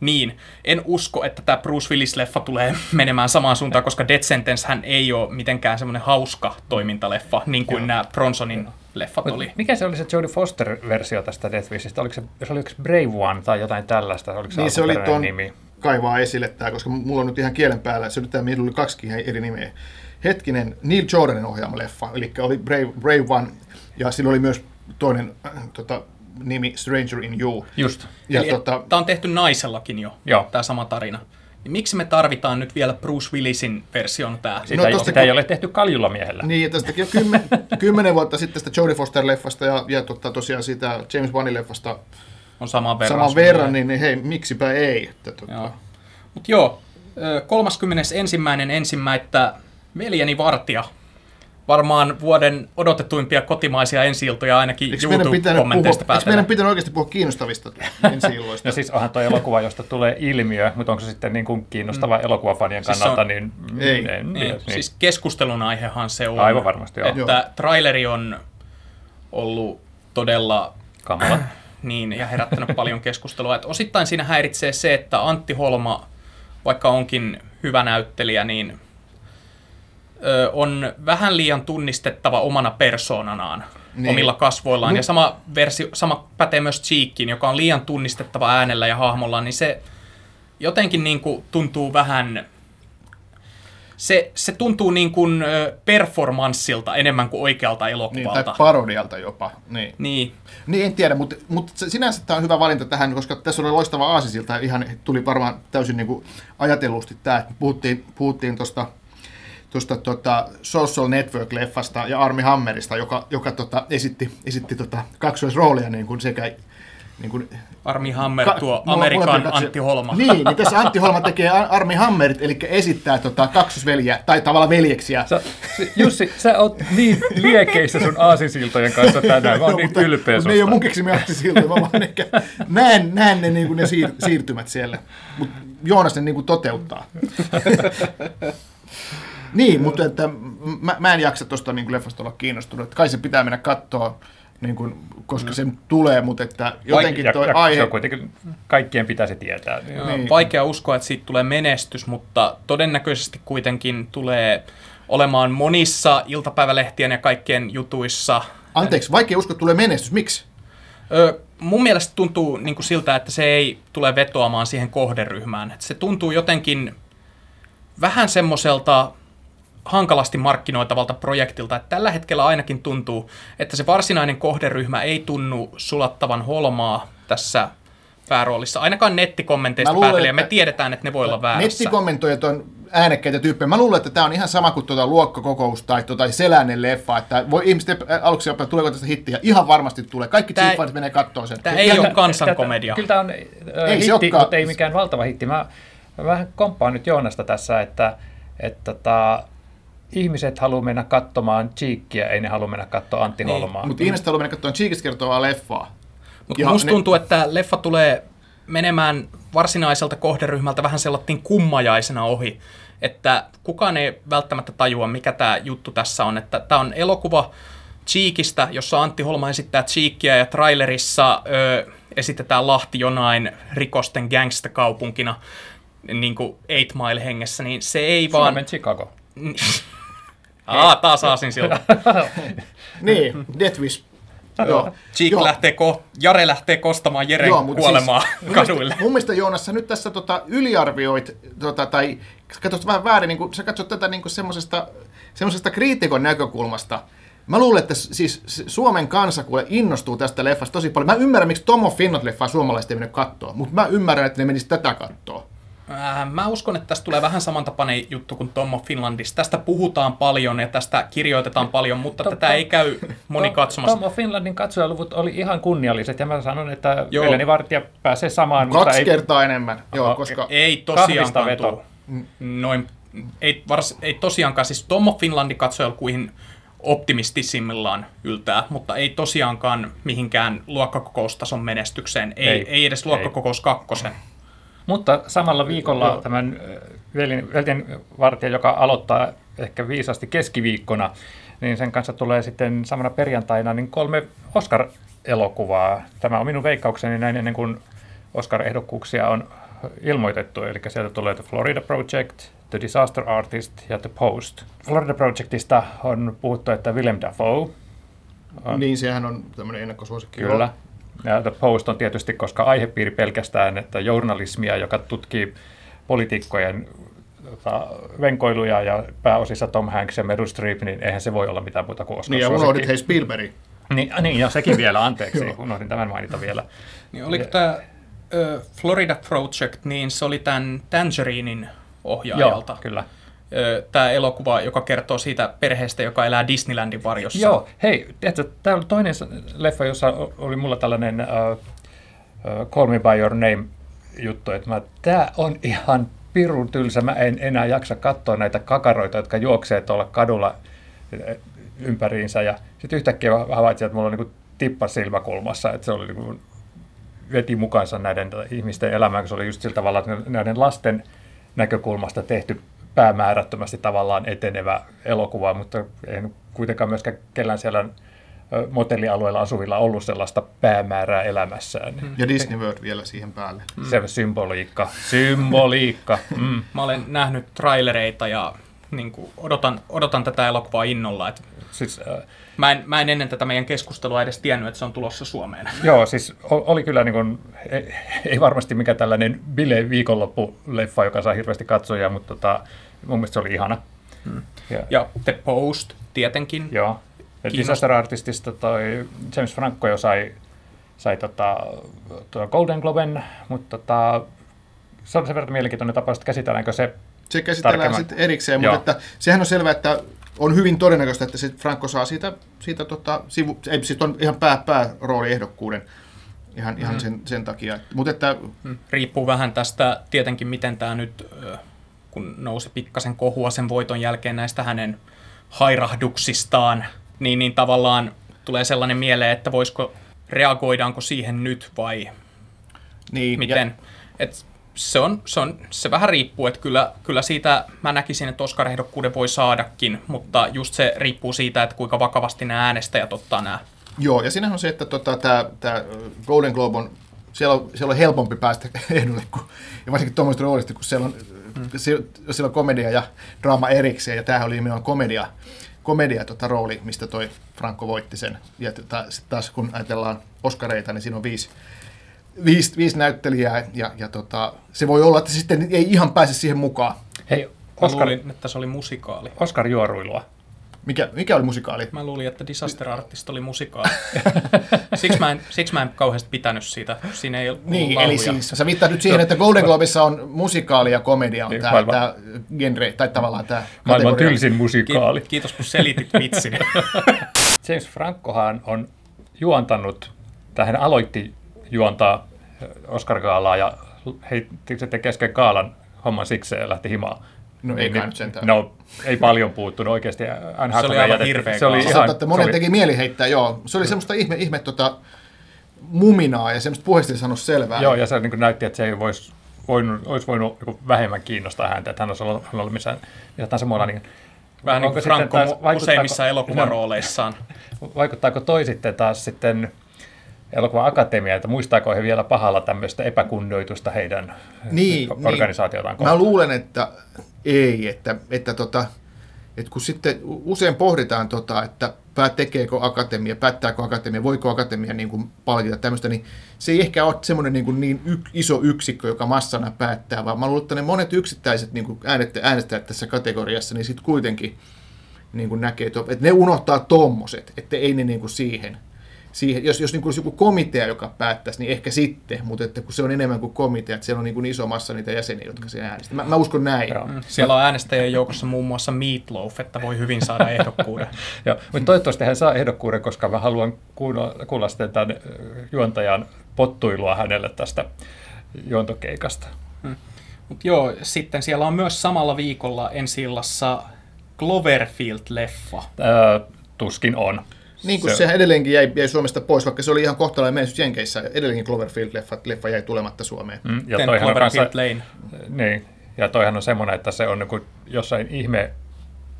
niin, en usko, että tämä Bruce Willis-leffa tulee menemään samaan suuntaan, koska Death Sentence hän ei ole mitenkään semmoinen hauska toimintaleffa, niin kuin nämä Bronsonin leffat Mut oli. Mikä se oli se Jodie Foster-versio tästä Death Wishistä? Oliko se, se, oliko se Brave One tai jotain tällaista? Oliko se Niin se oli tuon nimi? kaivaa esille tämä, koska mulla on nyt ihan kielen päällä. Se oli tämä, oli kaksikin eri nimeä. Hetkinen, Neil Jordanin ohjaama leffa, eli oli Brave, Brave One, ja sillä oli myös toinen äh, tota, nimi Stranger in You. Just. Ja Eli tota, Tämä on tehty naisellakin jo, Joo. tämä sama tarina. Niin miksi me tarvitaan nyt vielä Bruce Willisin version tämä? Sitä, No no, ei, tosta sitä kun- ei ole tehty kaljulla miehellä. Niin, tästäkin jo kymmen, kymmenen vuotta sitten tästä Jodie Foster-leffasta ja, ja tota, tosiaan siitä James Bondin-leffasta On saman verran. saman verran, niin, niin hei, miksipä ei. Että, tota, Joo. Mut joo, ö, 31. ensimmäistä veljeni Vartija. Varmaan vuoden odotetuimpia kotimaisia ensi-iltoja ainakin Eikö YouTube-kommenteista eikö meidän päätellä. pitänyt oikeasti puhua kiinnostavista ensi-illoista? No siis onhan tuo elokuva, josta tulee ilmiö, mutta onko se sitten niin kuin kiinnostava mm. elokuvafanien Siis kannalta, on- niin Ei. en tiedä. Niin, siis keskustelun aihehan se on. Aivan varmasti, joo. Että traileri on ollut todella Kamala. niin, ja herättänyt paljon keskustelua. Et osittain siinä häiritsee se, että Antti Holma, vaikka onkin hyvä näyttelijä, niin ö, on vähän liian tunnistettava omana persoonanaan, Niin. niin. omilla kasvoillaan. Ja sama, versio, sama pätee myös Cheekkiin, joka on liian tunnistettava äänellä ja hahmolla, niin se jotenkin niin kuin tuntuu vähän... Se, se tuntuu niin kuin performanssilta enemmän kuin oikealta Niin, elokuvalta. tai parodialta jopa. Niin. niin. Niin, en tiedä, mutta, mutta sinänsä tämä on hyvä valinta tähän, koska tässä oli loistava aasisilta. Ihan tuli varmaan täysin niin kuin ajatellusti tämä, että puhuttiin, puhuttiin tuosta tuosta tota Social Network-leffasta ja Armi Hammerista, joka, joka tota, esitti, esitti tota kaksoisroolia niin kuin sekä niin kuin, Armi Hammer, Ka- tuo Amerikan katse- Antti Holma. Niin, niin tässä Antti Holma tekee Ar- Armi Hammerit, eli esittää tota, kaksosveljiä, tai tavallaan veljeksiä. Sä, Jussi, sä oot niin liekeissä sun aasinsiltojen kanssa tänään. Mä oon niin mutta, ylpeä mutta ne ei ole mun keksimiä siltä, mä vaan ehkä näen, näen ne, niin kuin ne siir, siirtymät siellä. Mutta Joonas ne niin kuin toteuttaa. niin, mutta että mä, mä en jaksa tuosta niin leffasta olla kiinnostunut. Että kai se pitää mennä katsoa, niin kuin, koska se tulee, mutta että jotenkin ja, toi ja, Se aihe... on kuitenkin, kaikkien pitäisi tietää. Niin. Joo, Niin. Vaikea uskoa, että siitä tulee menestys, mutta todennäköisesti kuitenkin tulee olemaan monissa iltapäivälehtien ja kaikkien jutuissa. Anteeksi, vaikea uskoa, että tulee menestys. Miksi? Ö, mun mielestä tuntuu niin kuin siltä, että se ei tule vetoamaan siihen kohderyhmään. Et se tuntuu jotenkin vähän semmoiselta hankalasti markkinoitavalta projektilta, että tällä hetkellä ainakin tuntuu, että se varsinainen kohderyhmä ei tunnu sulattavan holmaa tässä pääroolissa. Ainakaan nettikommenteista luulen, päätellen, ja me tiedetään, että ne voi olla väärässä. Nettikommentoijat on äänekkäitä tyyppejä. Mä luulen, että tämä on ihan sama kuin tuota luokkakokous tai tuota seläinen leffa, että voi ihmiset aluksi opettaa, tuleeko tästä hittiä. Ihan varmasti tulee. Kaikki Tää- cheap menee kattoon sen. Tää ei Ja- ole kansankomedia. Kyllä tämä on äh, Ei se hitti, olekaan. mutta ei mikään valtava hitti. Mä, mä vähän komppaan nyt Joonasta tässä, että, että tota, ihmiset haluaa mennä katsomaan Cheekkiä, ei ne halua mennä katsomaan Antti Niin, Holmaa. Mutta ihmiset haluaa mennä katsomaan Cheekistä kertovaa leffaa. Mutta musta ne- tuntuu, että leffa tulee menemään varsinaiselta kohderyhmältä vähän sellattiin kummajaisena ohi. että kukaan ei välttämättä tajua, mikä tämä juttu tässä on. Että tämä on elokuva Cheekistä, jossa Antti Holma esittää Cheekia ja trailerissa ö, esitetään Lahti jonain rikosten gangsta-kaupunkina niin kuin Eight Mile hengessä, niin se ei vaan... Suomen Chicago. Aa, taas aasin siltä. Niin, Death Wish. Joo. Cheek Joo. lähtee ko- Jare lähtee kostamaan Jeren Joo, mutta kuolemaa siis, kaduille. Mun mielestä Joonas, sä nyt tässä tota, yliarvioit, tota, tai katsot vähän väärin, niin kun, sä katsot tätä niin semmoisesta semmosesta kriitikon näkökulmasta. Mä luulen, että siis Suomen kansa kuule innostuu tästä leffasta tosi paljon. Mä ymmärrän, miksi Tom of Finland-leffaa suomalaiset ei mene kattoa, mutta mä ymmärrän, että ne menis tätä kattoa. Äh, Mä uskon, että tästä tulee vähän samantapainen juttu kuin Tom of Finlandista. Tästä puhutaan paljon ja tästä kirjoitetaan paljon, mutta To- tätä to- ei käy moni katsomassa. Tom of Finlandin katsojaluvut oli ihan kunnialliset, ja mä sanon, että Joo. Eleni Vartija pääsee samaan, mutta Kaksi ei, kertaa enemmän, joo, koska... Ei tosiaankaan veto. Noin, ei, vars, ei tosiaankaan, siis Tom of Finlandin katsojalkuihin optimistisimmillaan yltää, mutta ei tosiaankaan mihinkään luokkakokoustason menestykseen, ei, Ei. ei, ei edes luokkakokous kakkosen. Mutta samalla viikolla tämän äh, velin, veljen vartija, joka aloittaa ehkä viisasti keskiviikkona, niin sen kanssa tulee sitten samana perjantaina niin kolme Oscar-elokuvaa. Tämä on minun veikkaukseni näin ennen kuin Oscar-ehdokkuuksia on ilmoitettu. Eli sieltä tulee The Florida Project, The Disaster Artist ja The Post. Florida Projectista on puhuttu, että Willem Dafoe, Niin, sehän on tämmöinen ennakkosuosikki. Kyllä. Ja The Post on tietysti, koska aihepiiri pelkästään, että journalismia, joka tutkii poliitikkojen tota, venkoiluja ja pääosissa Tom Hanks ja Meryl Streep, niin eihän se voi olla mitään muuta kuin Oscar Niin, ja unohdit hei Spielberg. Niin, niin, ja sekin vielä, anteeksi, unohdin tämän mainita vielä. Niin oliko tämä Florida Project, niin se oli tämän Tangerinin ohjaajalta. Joo, kyllä. Tämä elokuva, joka kertoo siitä perheestä, joka elää Disneylandin varjossa. Joo, hei, tämä oli toinen leffa, jossa oli mulla tällainen uh, Call Me By Your Name juttu, että mä, tämä on ihan pirun tylsä, mä en enää jaksa katsoa näitä kakaroita, jotka juoksee tuolla kadulla ympäriinsä, ja sitten yhtäkkiä havaitsin, että mulla on niin tippa silmäkulmassa, että se oli niin veti mukansa näiden ihmisten elämään, kun se oli just sillä tavalla, että näiden lasten näkökulmasta tehty päämäärättömästi tavallaan etenevä elokuva, mutta ei nyt kuitenkaan myöskään kellään siellä motellialueella asuvilla ollut sellaista päämäärää elämässään. Mm. Ja Disney World vielä siihen päälle. Se symboliikka. Symboliikka. Mm. Mä olen nähnyt trailereita ja niin kuin, odotan, odotan tätä elokuvaa innolla. Et Siis, äh, mä, en, mä en ennen tätä meidän keskustelua edes tiennyt, että se on tulossa Suomeen. joo, siis oli kyllä niin kuin, ei, ei varmasti mikä tällainen bile viikonloppuleffa, joka saa hirveästi katsojia, mutta tota, mun mielestä se oli ihana. Mm. Ja, Ja The Post tietenkin. Joo. Disaster Artistista toi James Franco jo sai, sai tota, Golden Globen, mutta tota, se on sen verran mielenkiintoinen tapaus, että käsitelläänkö se Se käsitellään sitten erikseen, Joo. mutta että sehän on selvää, että on hyvin todennäköistä, että se Franco saa siitä, siitä tota, sivu, ei, siis on ihan pää, päärooliehdokkuuden ihan, ihan Mm. sen, sen takia. Mutta että Mm. Riippuu vähän tästä tietenkin, miten tämä nyt, kun nousi pikkasen kohua sen voiton jälkeen näistä hänen hairahduksistaan, niin, niin tavallaan tulee sellainen mieleen, että voisiko, reagoidaanko siihen nyt vai niin, miten. Et se, on, se, on, se vähän riippuu, että kyllä, kyllä siitä mä näkisin, että Oscar-ehdokkuuden voi saadakin, mutta just se riippuu siitä, että kuinka vakavasti nämä äänestäjät ottaa nämä. Joo, ja siinähän on se, että tota, tämä Golden Globe on, siellä on, siellä on helpompi päästä ehdolle, kuin, ja varsinkin tuommoista roolista, kun siellä on, mm. siellä, on komedia ja draama erikseen, ja tämähän oli nimenomaan komedia, komedia tota, rooli, mistä toi Franco voitti sen. Ja tota, sitten taas kun ajatellaan Oscareita, niin siinä on viisi, viisi, viisi näyttelijää, ja, ja tota, se voi olla, että sitten ei ihan pääse siihen mukaan. Hei, Mä Oscar, luulin, että se oli musikaali. Oscar-juoruilua. Mikä, mikä oli musikaali? Mä luulin, että Disaster Artist oli musikaali. siksi, mä en, siksi mä en kauheasti pitänyt siitä. Siinä ei ollut Niin, lauluja. eli siis sä viittaat nyt siihen, että Golden Globessa on musikaali ja komedia on Niin, tämä, genre, tai tavallaan tämä Maailman tylsin Ki- musikaali. Kiitos kun selitit vitsin. James Francohan on juontanut, tai hän aloitti juontaa Oscar-gaalaa ja heitti sitten kesken gaalan homman sikseen ja lähti himaan. No ei nyt sentään. No, ei paljon puuttunut oikeasti. Anne Se oli aivan hirveä Se oli. Ihan, että se monen oli, teki mieli heittää, joo. Se oli semmoista ihme, ihme tota, muminaa ja semmoista puheesta ei saanut selvää. Joo, ja se niin näytti, että se ei voisi voinut, olisi voinut joku vähemmän kiinnostaa häntä, että hän olisi ollut, hän ollut missään, missään tahansa muualla. Niin, Vähän niin kuin Franco taas- useimmissa elokuvarooleissaan. Vaikuttaako toi sitten taas sitten elokuvan akatemia, että muistaako he vielä pahalla tämmöistä epäkunnioitusta heidän Niin, organisaatiotaan Mä kohtaan? luulen, että ei, että, että, tota, että kun sitten usein pohditaan, tota, että pää tekeekö akatemia, päättääkö akatemia, voiko akatemia niin kuin palkita tämmöistä, niin se ei ehkä ole semmoinen niin, kuin niin yk, iso yksikkö, joka massana päättää, vaan mä luulen, että ne monet yksittäiset niin kuin äänestäjät tässä kategoriassa, niin sitten kuitenkin niin kuin näkee, että että ne unohtaa tommoset, että ei ne niin kuin siihen. Siihen jos jos niin kuin olisi joku komitea, joka päättäisi, niin ehkä sitten, mutta että kun se on enemmän kuin komitea, että siellä on niin kuin iso massa niitä jäseniä, jotka sen äänestävät. Mä, mä uskon näin. Joo. Mm. Siellä on äänestäjien joukossa muun muassa Meatloaf, että voi hyvin saada ehdokkuuden. Joo, mutta toivottavasti hän saa ehdokkuuden, koska mä haluan kuulla, kuulla sitten tämän juontajan pottuilua hänelle tästä juontokeikasta. Mutta joo, sitten siellä on myös samalla viikolla ensi illassa Cloverfield-leffa. Tuskin on. Niin kuin Se- se, sehän edelleenkin jäi, jäi Suomesta pois, vaikka se oli ihan kohtalainen menestys Jenkeissä. Edelleenkin Cloverfield-leffa leffa jäi tulematta Suomeen. Mm, ja Ten toihan on kanssa, Lane. niin, ja toihan on semmoinen, että se on niin jossain ihme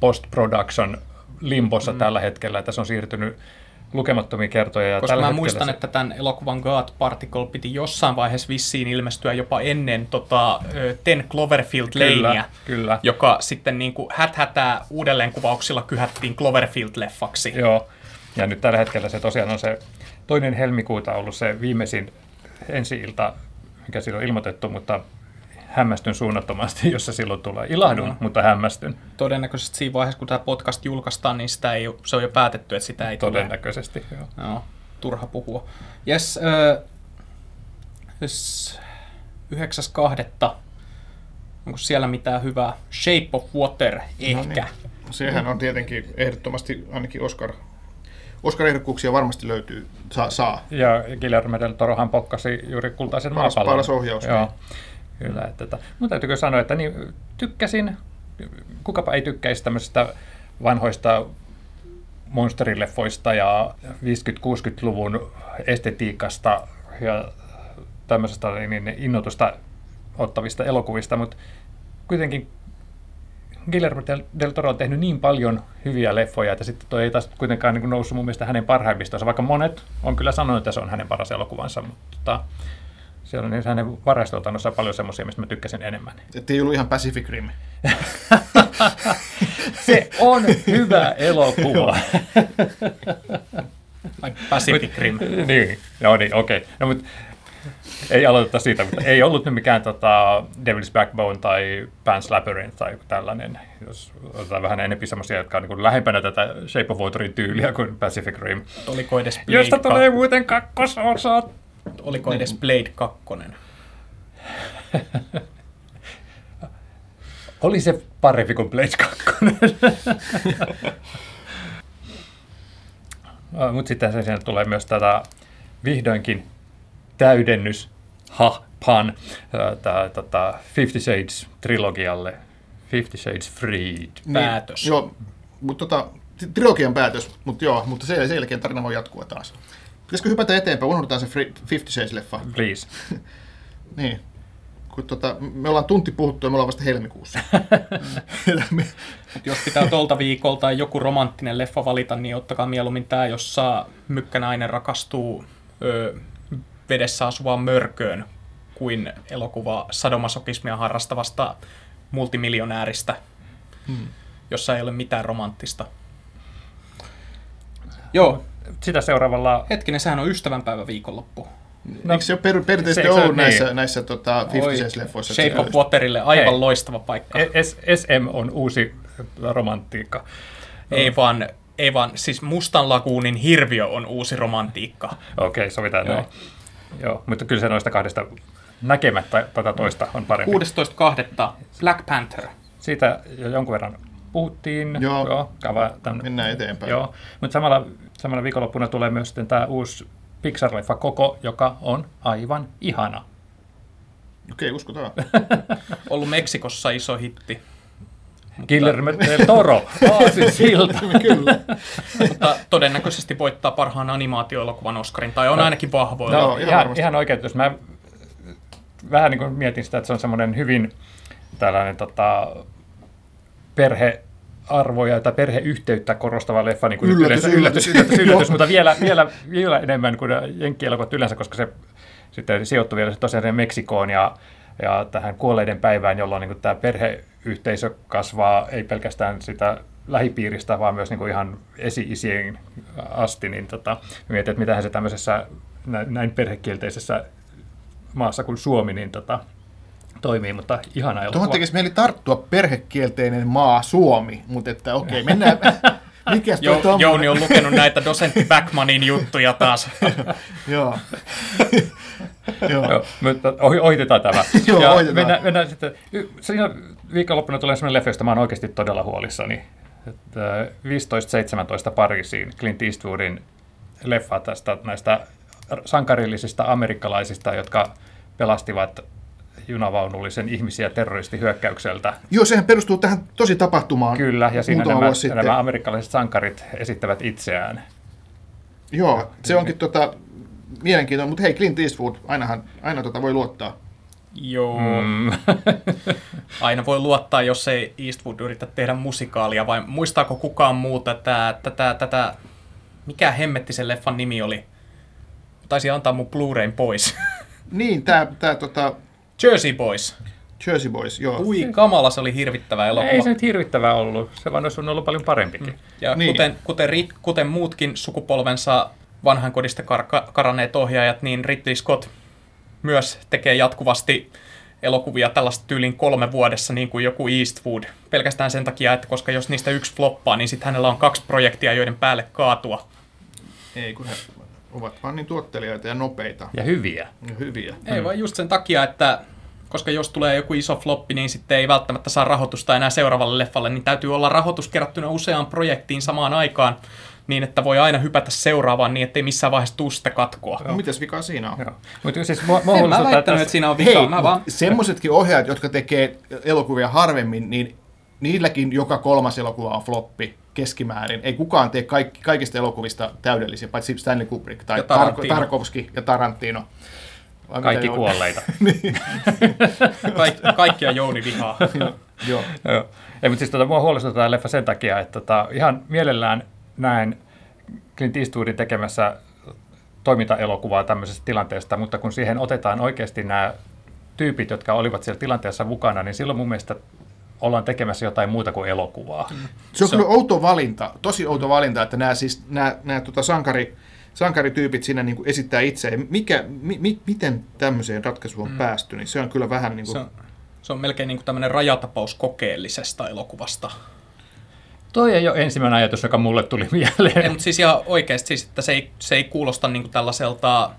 post-production limbossa mm. tällä hetkellä, että se on siirtynyt lukemattomia kertoja. Ja Koska tällä mä muistan, se, että tämän elokuvan God Particle piti jossain vaiheessa vissiin ilmestyä jopa ennen tota, Ten Cloverfield Lanea, kyllä. joka sitten niin kuin häthätää uudelleenkuvauksilla kyhättiin Cloverfield-leffaksi. Joo, ja nyt tällä hetkellä se tosiaan on se toinen helmikuuta ollut se viimeisin ensi-ilta, mikä silloin on ilmoitettu, mutta hämmästyn suunnattomasti, jos se silloin tulee. Ilahdun, No. mutta hämmästyn Todennäköisesti siinä vaiheessa, kun tämä podcast julkaistaan, niin sitä ei, se on jo päätetty, että sitä ei tule. todennäköisesti. Joo. Joo, turha puhua. Jes, ö, jes, 9.2. Onko siellä mitään hyvää? Shape of Water, ehkä. Sehän on tietenkin ehdottomasti ainakin Oscar. Oscar-ehdokkuuksia varmasti löytyy, saa. saa. Ja Guillermo del Torohan pokkasi juuri kultaisen Paras- maapallon. paras ohjaus, Joo. niin. Kyllä, että, että, mutta täytyykö sanoa, että niin, tykkäsin, kukapa ei tykkäisi tämmöisistä vanhoista monsterileffoista ja 50-60-luvun estetiikasta ja tämmöisestä niin innotusta ottavista elokuvista, mutta kuitenkin Guillermo del, del Toro on tehnyt niin paljon hyviä leffoja, että sitten toi ei taas kuitenkaan niin kuin noussut mun mielestä hänen parhaimmistoonsa, vaikka monet on kyllä sanonut, että se on hänen paras elokuvansa, mutta tota, siellä on niin hänen varastotannossa paljon semmoisia, mistä mä tykkäsin enemmän. Että ei ollut ihan Pacific Rim. Se on hyvä elokuva. Pacific Rim. niin, no niin, okei. Okay. No, mutta ei aloiteta siitä, mutta ei ollut nyt mikään tota, Devil's Backbone tai Pan's Labyrinth tai tällainen, jos otetaan vähän enemmän semmoisia, jotka on niin lähempänä tätä Shape of Waterin tyyliä kuin Pacific Rim. Oliko edes Blade, Josta tulee kak- muuten kakkososa. oliko edes Blade 2? Oli se parempi kuin Blade 2. Mutta sitten sen siinä tulee myös tätä vihdoinkin täydennys, ha, pan, tämä tota, Fifty Shades trilogialle, Fifty Shades Freed. Päätös. Niin, joo, mutta tota, trilogian päätös, mutta joo, mutta sen, sen jälkeen tarina voi jatkua taas. Pitäisikö hypätä eteenpäin, unohdetaan se Fifty Shades-leffa. Please. Niin. Kun tota, me ollaan tunti puhuttu ja me ollaan vasta helmikuussa. Mut jos pitää tuolta viikolta joku romanttinen leffa valita, niin ottakaa mieluummin tämä, jossa mykkänainen rakastuu ö, vedessä asuvaan mörköön, kuin elokuva sadomasokismia harrastavasta multimiljonääristä, hmm. jossa ei ole mitään romanttista. Joo, Sitä seuraavalla hetkinen, sehän on ystävänpäivä viikonloppu. no, Eikö se ole per, perinteisesti se- se- ollut näissä, niin. näissä tota, Fifty Shades-leffoissa? että Shape of se- Waterille aivan Hei. loistava paikka. S- SM on uusi romantiikka. Ei vaan, ei vaan, siis Mustan laguunin hirviö on uusi romantiikka. Okei, okay, sovitaan Joo. näin. Joo, mutta kyllä se noista kahdesta näkemättä tätä toista on parempi. 16.2. Black Panther. Siitä jo jonkun verran puhuttiin. Joo. Joo kava, tämän, Mennään eteenpäin. Joo, mutta samalla, samalla viikonloppuna tulee myös sitten tämä uusi Pixar-leffa Koko, joka on aivan ihana. Okei, uskotaan. Ollut Meksikossa iso hitti. Guillermo del Toro, Aasin silta. Kyllä. Mutta todennäköisesti voittaa parhaan animaatioelokuvan Oscarin, tai on No. ainakin vahvoilla. No, No, ihan ihan, ihan oikein, jos mä vähän niin kuin mietin sitä, että se on semmoinen hyvin tällainen tota, perhe arvoja tai perheyhteyttä korostava leffa, niin kuin Yllätys, yleensä, yllätys. yllätys, yllätys, yllätys mutta vielä, vielä, vielä enemmän kuin jenkkielokuvat yleensä, koska se sitten sijoittui vielä tosiaan Meksikoon ja, ja tähän kuolleiden päivään, jolloin niin kuin tämä perheyhteisö kasvaa ei pelkästään sitä lähipiiristä, vaan myös niin kuin ihan esi-isien asti, niin tota, mietin, että mitähän se tämmöisessä näin, perhekielteisessä maassa kuin Suomi, niin tota, toimii, mutta ihana elokuva. Tuohon tekisi mieli tarttua perhekielteinen maa Suomi, mutta että okei, mennään. Mikäs Jo? Jouni on lukenut näitä dosentti Backmanin juttuja taas. Joo. Joo. Joo, mutta ohi, ohitetaan tämä. Joo, ja ohitetaan. Mennään, mennään sitten, siinä viikonloppuna tulee sellainen leffa, josta mä oon oikeasti todella huolissani. Että 15-17 Pariisiin Clint Eastwoodin leffa tästä näistä sankarillisista amerikkalaisista, jotka pelastivat junavaunullisen ihmisiä terroristihyökkäykseltä. Joo, sehän perustuu tähän tosi tapahtumaan. Kyllä, ja siinä nämä, nämä amerikkalaiset sankarit esittävät itseään. Joo, se onkin tota, mielenkiintoinen, mutta hei, Clint Eastwood, ainahan, aina tota voi luottaa. Joo. Mm. Aina voi luottaa, jos ei Eastwood yritä tehdä musikaalia, vai muistaako kukaan muuta tätä, tätä, tätä mikä hemmetti sen leffan nimi oli? Taisi antaa mun Blu-rayn pois. Niin, tää, tää tota, Jersey Boys. Jersey Boys, joo. Ui kamala, se oli hirvittävä elokuva. Ei se nyt hirvittävää ollut, se vaan olisi ollut paljon parempikin. Ja Niin. kuten, kuten, kuten muutkin sukupolvensa vanhankodista kar- karanneet ohjaajat, niin Ridley Scott myös tekee jatkuvasti elokuvia tällaista tyylin kolme vuodessa, niin kuin joku Eastwood. Pelkästään sen takia, että koska jos niistä yksi floppaa, niin sitten hänellä on kaksi projektia, joiden päälle kaatua. Ei, kun he ovat vaan niin tuottelijoita ja nopeita Ja hyviä. ja hyviä. Ei vaan just sen takia, että koska jos tulee joku iso floppi, niin sitten ei välttämättä saa rahoitusta enää seuraavalle leffalle, niin täytyy olla rahoitus kerättynä useaan projektiin samaan aikaan, niin että voi aina hypätä seuraavaan niin, ettei missään vaiheessa tuu sitä katkoa. No, mitäs vikaa siinä on? Joo. Mutta siis mua, mua En mä väittänyt, tässä- että siinä on Hei, vikaa. Mä mut vaan... semmoisetkin ohjaajat, jotka tekee elokuvia harvemmin, niin niilläkin joka kolmas elokuva on floppi keskimäärin. Ei kukaan tee kaikki, kaikista elokuvista täydellisiä, paitsi Stanley Kubrick tai Ja Tar- Tarantino. Tarkovski ja Tarantino. Vai Kaikki kuolleita. Kaik, kaikkia Jouni vihaa. Joo. Joo. Ei, mutta siis tota, mua huolestuttaa tämä leffa sen takia, että tota, ihan mielellään näen Clint Eastwoodin tekemässä toimintaelokuvaa tämmöisestä tilanteesta, mutta kun siihen otetaan oikeasti nämä tyypit, jotka olivat siellä tilanteessa mukana, niin silloin mun mielestä ollaan tekemässä jotain muuta kuin elokuvaa. Se on Se on- kyllä outo valinta, tosi outo valinta, että nämä, siis, nämä, nämä tota sankari, sankarityypit siinä niin kuin esittää itse. Mikä, mi, mi, miten tämmöiseen ratkaisuun on mm. päästy, niin se on kyllä vähän niin kuin... Se on, se on melkein niin kuin tämmöinen rajatapaus kokeellisesta elokuvasta. Toi ei ole ensimmäinen ajatus, joka mulle tuli Ei, mieleen. mutta siis ihan oikeasti, siis, että se ei, se ei kuulosta niin kuin tällaiselta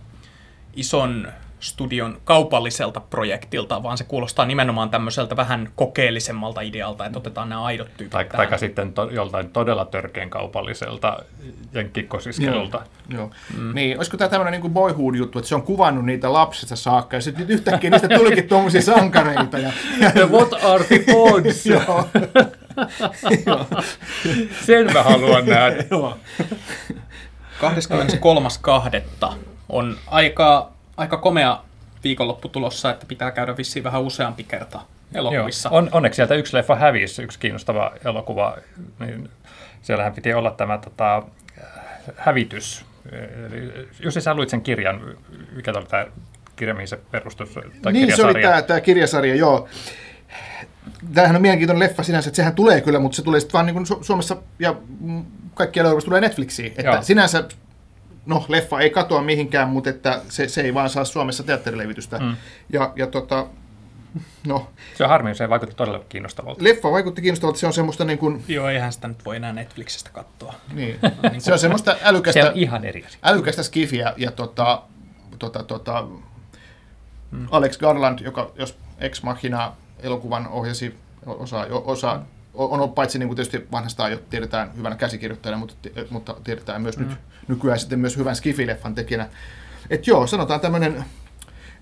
ison studion kaupalliselta projektilta, vaan se kuulostaa nimenomaan tämmöiseltä vähän kokeellisemmalta idealta, että otetaan nämä aidot tyypit Tai, tähän. tai sitten to, joltain todella törkeän kaupalliselta jenkkikosiskelulta. Joo. Mm. Niin, olisiko tämä tämmöinen niin boyhood-juttu, että se on kuvannut niitä lapsesta saakka, ja sitten yhtäkkiä niistä tulikin tuommoisia sankareita. Ja, ja, What are the odds? joo, Sen mä haluan nähdä. joo. 23.2. on aika, aika komea viikonloppu tulossa, että pitää käydä vissiin vähän useampi kerta elokuvissa. Joo. On, onneksi sieltä yksi leffa hävisi, yksi kiinnostava elokuva. Niin siellähän piti olla tämä tota, hävitys. Eli, Jussi, sä luit sen kirjan, mikä oli tämä kirja, mihin se perustui? Tai Niin, se oli kirjasarja. tämä, tämä kirjasarja, joo. Tämähän on mielenkiintoinen leffa sinänsä, että sehän tulee kyllä, mutta se tulee sitten vaan niin kuin Su- Suomessa ja mm, kaikkialla Euroopassa tulee Netflixiin. Että Joo. sinänsä, no leffa ei katoa mihinkään, mutta että se, se ei vaan saa Suomessa teatterilevitystä. Mm. Ja, ja tota, no, Se on harmi, se vaikutti todella kiinnostavalta. leffa vaikutti kiinnostavalta, se on semmoista niin kuin, Joo, eihän sitä nyt voi enää Netflixistä katsoa. niin, se on semmoista Se älykästä, on ihan eri asia. älykästä skifiä ja tota, tota, tota, mm. Alex Garland, joka jos Ex Machina elokuvan ohjasi, osa, osa on ollut paitsi niin kuin tietysti vanhastaan jo tiedetään hyvänä käsikirjoittajana, mutta, mutta tiedetään myös mm. nyt nykyään sitten myös hyvän skifileffan tekijänä. Että joo, sanotaan tämmöinen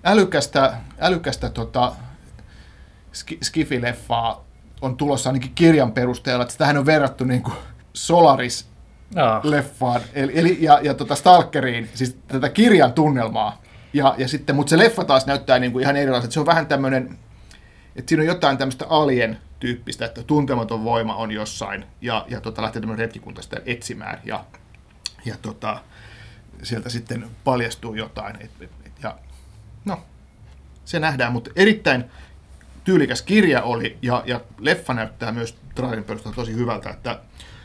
älykästä, älykästä tota, ski, skifileffaa on tulossa ainakin kirjan perusteella, että sitähän on verrattu niin kuin Solaris No. leffaan, eli, eli, ja, ja tota Stalkeriin, siis tätä kirjan tunnelmaa. Ja, ja sitten, mutta se leffa taas näyttää niin kuin ihan erilaiselta. Se on vähän tämmöinen, että siinä on jotain tämmöistä alien tyyppistä, että tuntematon voima on jossain ja, ja tota, lähtee tämmöinen retkikunta sitä etsimään ja, ja tota, sieltä sitten paljastuu jotain. Et, et, et, ja, no, se nähdään, mutta erittäin tyylikäs kirja oli ja, ja leffa näyttää myös trailerin perusteella tosi hyvältä, että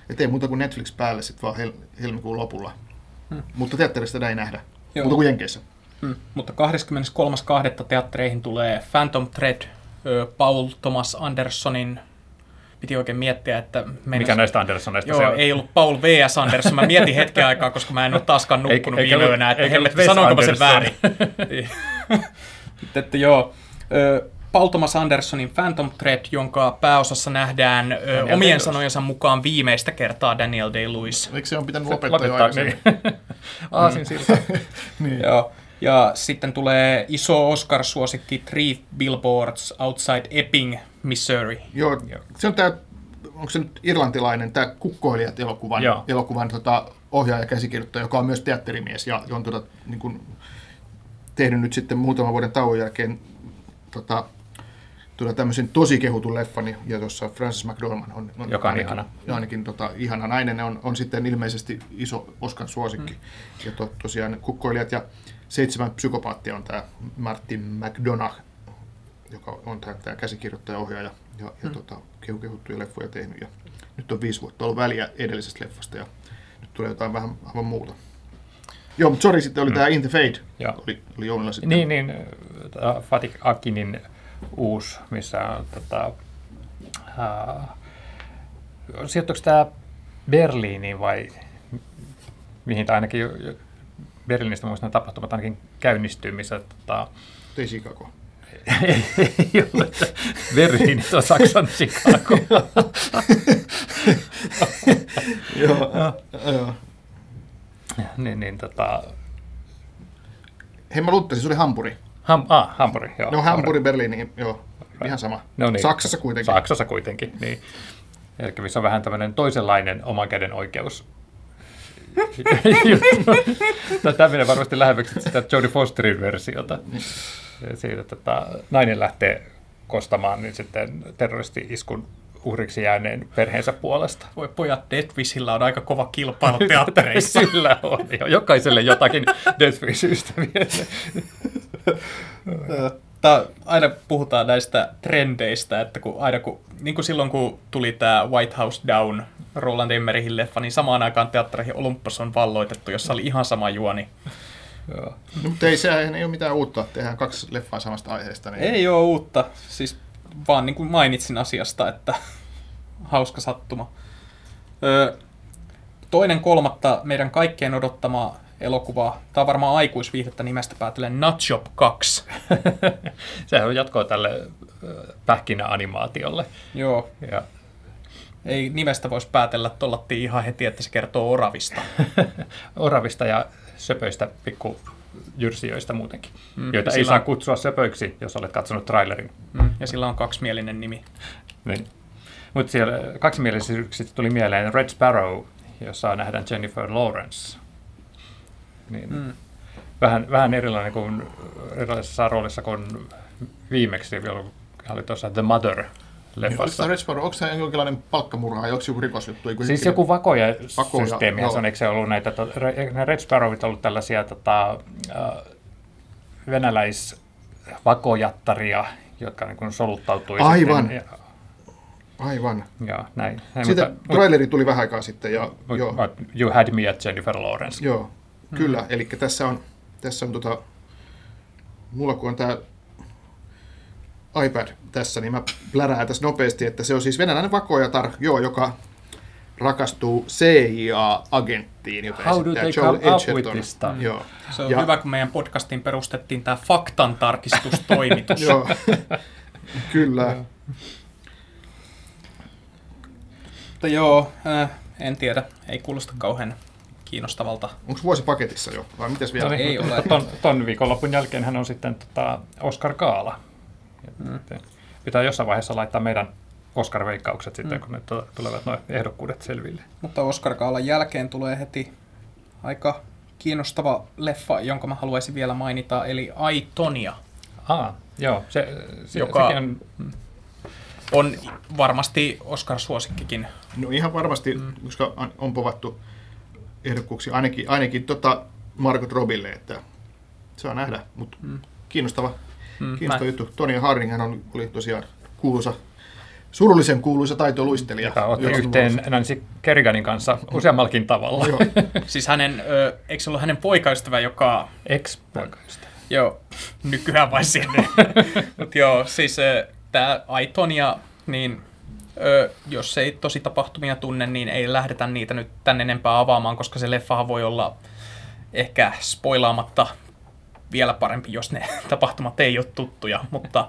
et ei muuta kuin Netflix päälle sitten vaan hel, helmikuun lopulla. Hmm. Mutta teatterista ei nähdä, Joo. mutta kuin Jenkeissä. Hmm. Mutta 23.2. teattereihin tulee Phantom Thread, Paul Thomas Andersonin piti oikein miettiä, että... Meidän... Mikä näistä Andersoneista Joo, se on? ei ollut Paul V.S. Anderson. Mä mietin hetken aikaa, koska mä en ole taaskaan nukkunut viime yönä, että helvetti, sanoinko mä sen väärin. että joo, Paul Thomas Andersonin Phantom Thread, jonka pääosassa nähdään Daniel omien Day-Lewis. sanojensa mukaan viimeistä kertaa Daniel Day-Lewis. Eikö se on pitänyt lopettaa jo aikaisemmin? Niin. Aasin siltä. niin. Joo. Ja sitten tulee iso Oscar-suosikki Three Billboards Outside Epping, Missouri. Joo, se on tämä, onko se nyt irlantilainen, tämä Kukkoilijat elokuvan, Joo. elokuvan tota, ohjaaja ja käsikirjoittaja, joka on myös teatterimies ja on tota, niin kuin, tehnyt nyt sitten muutaman vuoden tauon jälkeen tota, tuota, tämmöisen tosi kehutun leffan, ja tuossa Francis McDormand on, on Joka on ainakin, ihana. ainakin tota, ihana nainen, on, on sitten ilmeisesti iso Oscar suosikki. Mm. Ja to, tosiaan kukkoilijat ja seitsemän psykopaattia on tämä Martin McDonagh, joka on tämä, tämä käsikirjoittaja, ohjaaja ja, ja mm. tota, kehu, kehuttuja leffoja tehnyt. Ja nyt on viisi vuotta ollut väliä edellisestä leffasta ja nyt tulee jotain vähän aivan muuta. Joo, mutta sori, sitten oli mm. tämä In the Fade, Joo. oli, oli jouluna sitten. Niin, niin Fatik Akinin uusi, missä on tota, uh, sijoittuiko tämä Berliiniin vai mihin tämä ainakin Berliinistä muistan tapahtumat ainakin käynnistyy, missä tota, ei Chicago. ei ole. Berliini on Saksan Chicago. joo, joo. Niin, niin tota... Hei, mä luuttasin, se oli Hampuri. Ham, ah, Hampuri, joo. No Hampuri, Berliini, joo. Ihan sama. No niin. Saksassa kuitenkin. Saksassa kuitenkin, niin. Eli missä on vähän tämmöinen toisenlainen oman käden oikeus Tämä menee varmasti lähemmäksi sitä Jodie Fosterin versiota. Siitä, että tota, nainen lähtee kostamaan niin sitten terroristi-iskun uhriksi jääneen perheensä puolesta. Voi pojat, Deathwishillä on aika kova kilpailu teattereissa. Sillä on jo. Jokaiselle jotakin Deathwish-ystäviä. Tää, aina puhutaan näistä trendeistä, että kun, aina kun, niin kuin silloin kun tuli tämä White House Down Roland Emmerihin leffa, niin samaan aikaan teattereihin Olympus on valloitettu, jossa oli ihan sama juoni. Joo. Mutta ei, se ei ole mitään uutta, tehdään kaksi leffaa samasta aiheesta. Niin... Ei ole uutta, siis vaan niin kuin mainitsin asiasta, että hauska sattuma. Öö, toinen kolmatta meidän kaikkien odottama elokuva, tämä on varmaan aikuisviihdettä nimestä päätellen Nutshop 2. Sehän on jatkoa tälle pähkinäanimaatiolle. Joo. Ja ei nimestä voisi päätellä, tollattiin ihan heti, että se kertoo oravista. oravista ja söpöistä pikku jyrsijöistä muutenkin, mm, joita ei saa kutsua söpöiksi, jos olet katsonut trailerin. Mm, ja sillä on kaksimielinen nimi. Niin. Mutta siellä kaksimielisyyksistä tuli mieleen Red Sparrow, jossa nähdään Jennifer Lawrence. Niin mm. vähän, vähän erilainen kuin erilaisessa roolissa kuin viimeksi, jolloin oli tuossa The Mother leffassa. Niin, Red Sparrow, onko se jonkinlainen palkkamurha, onko joku rikosjuttu? Joku siis joku vakoja, vakoja systeemi, se on, eikö se ollut näitä, to, Red Sparrowit ollut tällaisia tota, äh, venäläisvakojattaria, jotka niin soluttautui Aivan. Sitten, ja, Aivan. Joo, näin. näin Sitä mutta, traileri tuli vähän aikaa sitten. Ja, but, joo. But you had me at Jennifer Lawrence. Joo, hmm. kyllä. Eli tässä on, tässä on tota, mulla kun on tämä iPad tässä, niin mä plärään tässä nopeasti, että se on siis venäläinen vakojatar, joo, joka rakastuu CIA-agenttiin, jota How do they Joel come Edgerton. up with this stuff? Joo. Se on ja, hyvä, kun meidän podcastiin perustettiin tämä faktan tarkistustoimitus. joo, kyllä. Mutta joo, äh, en tiedä, ei kuulosta kauhean kiinnostavalta. Onko vuosi paketissa jo, vai mitäs vielä? No, ei ole. Ton, ton viikonlopun jälkeen hän on sitten tota Oscar Kaala. Mm. Pitää jossain vaiheessa laittaa meidän Oscar-veikkaukset sitten, mm. kun ne tulevat nuo ehdokkuudet selville. Mutta Oscar Kaalan jälkeen tulee heti aika kiinnostava leffa, jonka mä haluaisin vielä mainita, eli Ai Tonia, Ah, joo, se, se, Joka- sekin on, on varmasti Oscar-suosikkikin. No ihan varmasti, mm. koska on- on povattu ehdokkuuksia ainakin, ainakin tota Margot Robille, että saa nähdä, mutta mm. kiinnostava, mm, kiinnostava juttu. Tony Harding on, oli tosiaan kuuluisa, surullisen kuuluisa taitoluistelija. joka otti 90-luvulla. yhteen Nancy Kerriganin kanssa useammallakin tavalla. Joo. Siis hänen, ö, eikö se ollut hänen poikaystävä, joka Ex-poikaista. Joo, nykyään vai sinne. Mut joo, siis tämä Aitonia, niin ö, jos ei tosi tapahtumia tunne, niin ei lähdetä niitä nyt tän enempää avaamaan, koska se leffahan voi olla ehkä spoilaamatta vielä parempi, jos ne tapahtumat ei ole tuttuja, mutta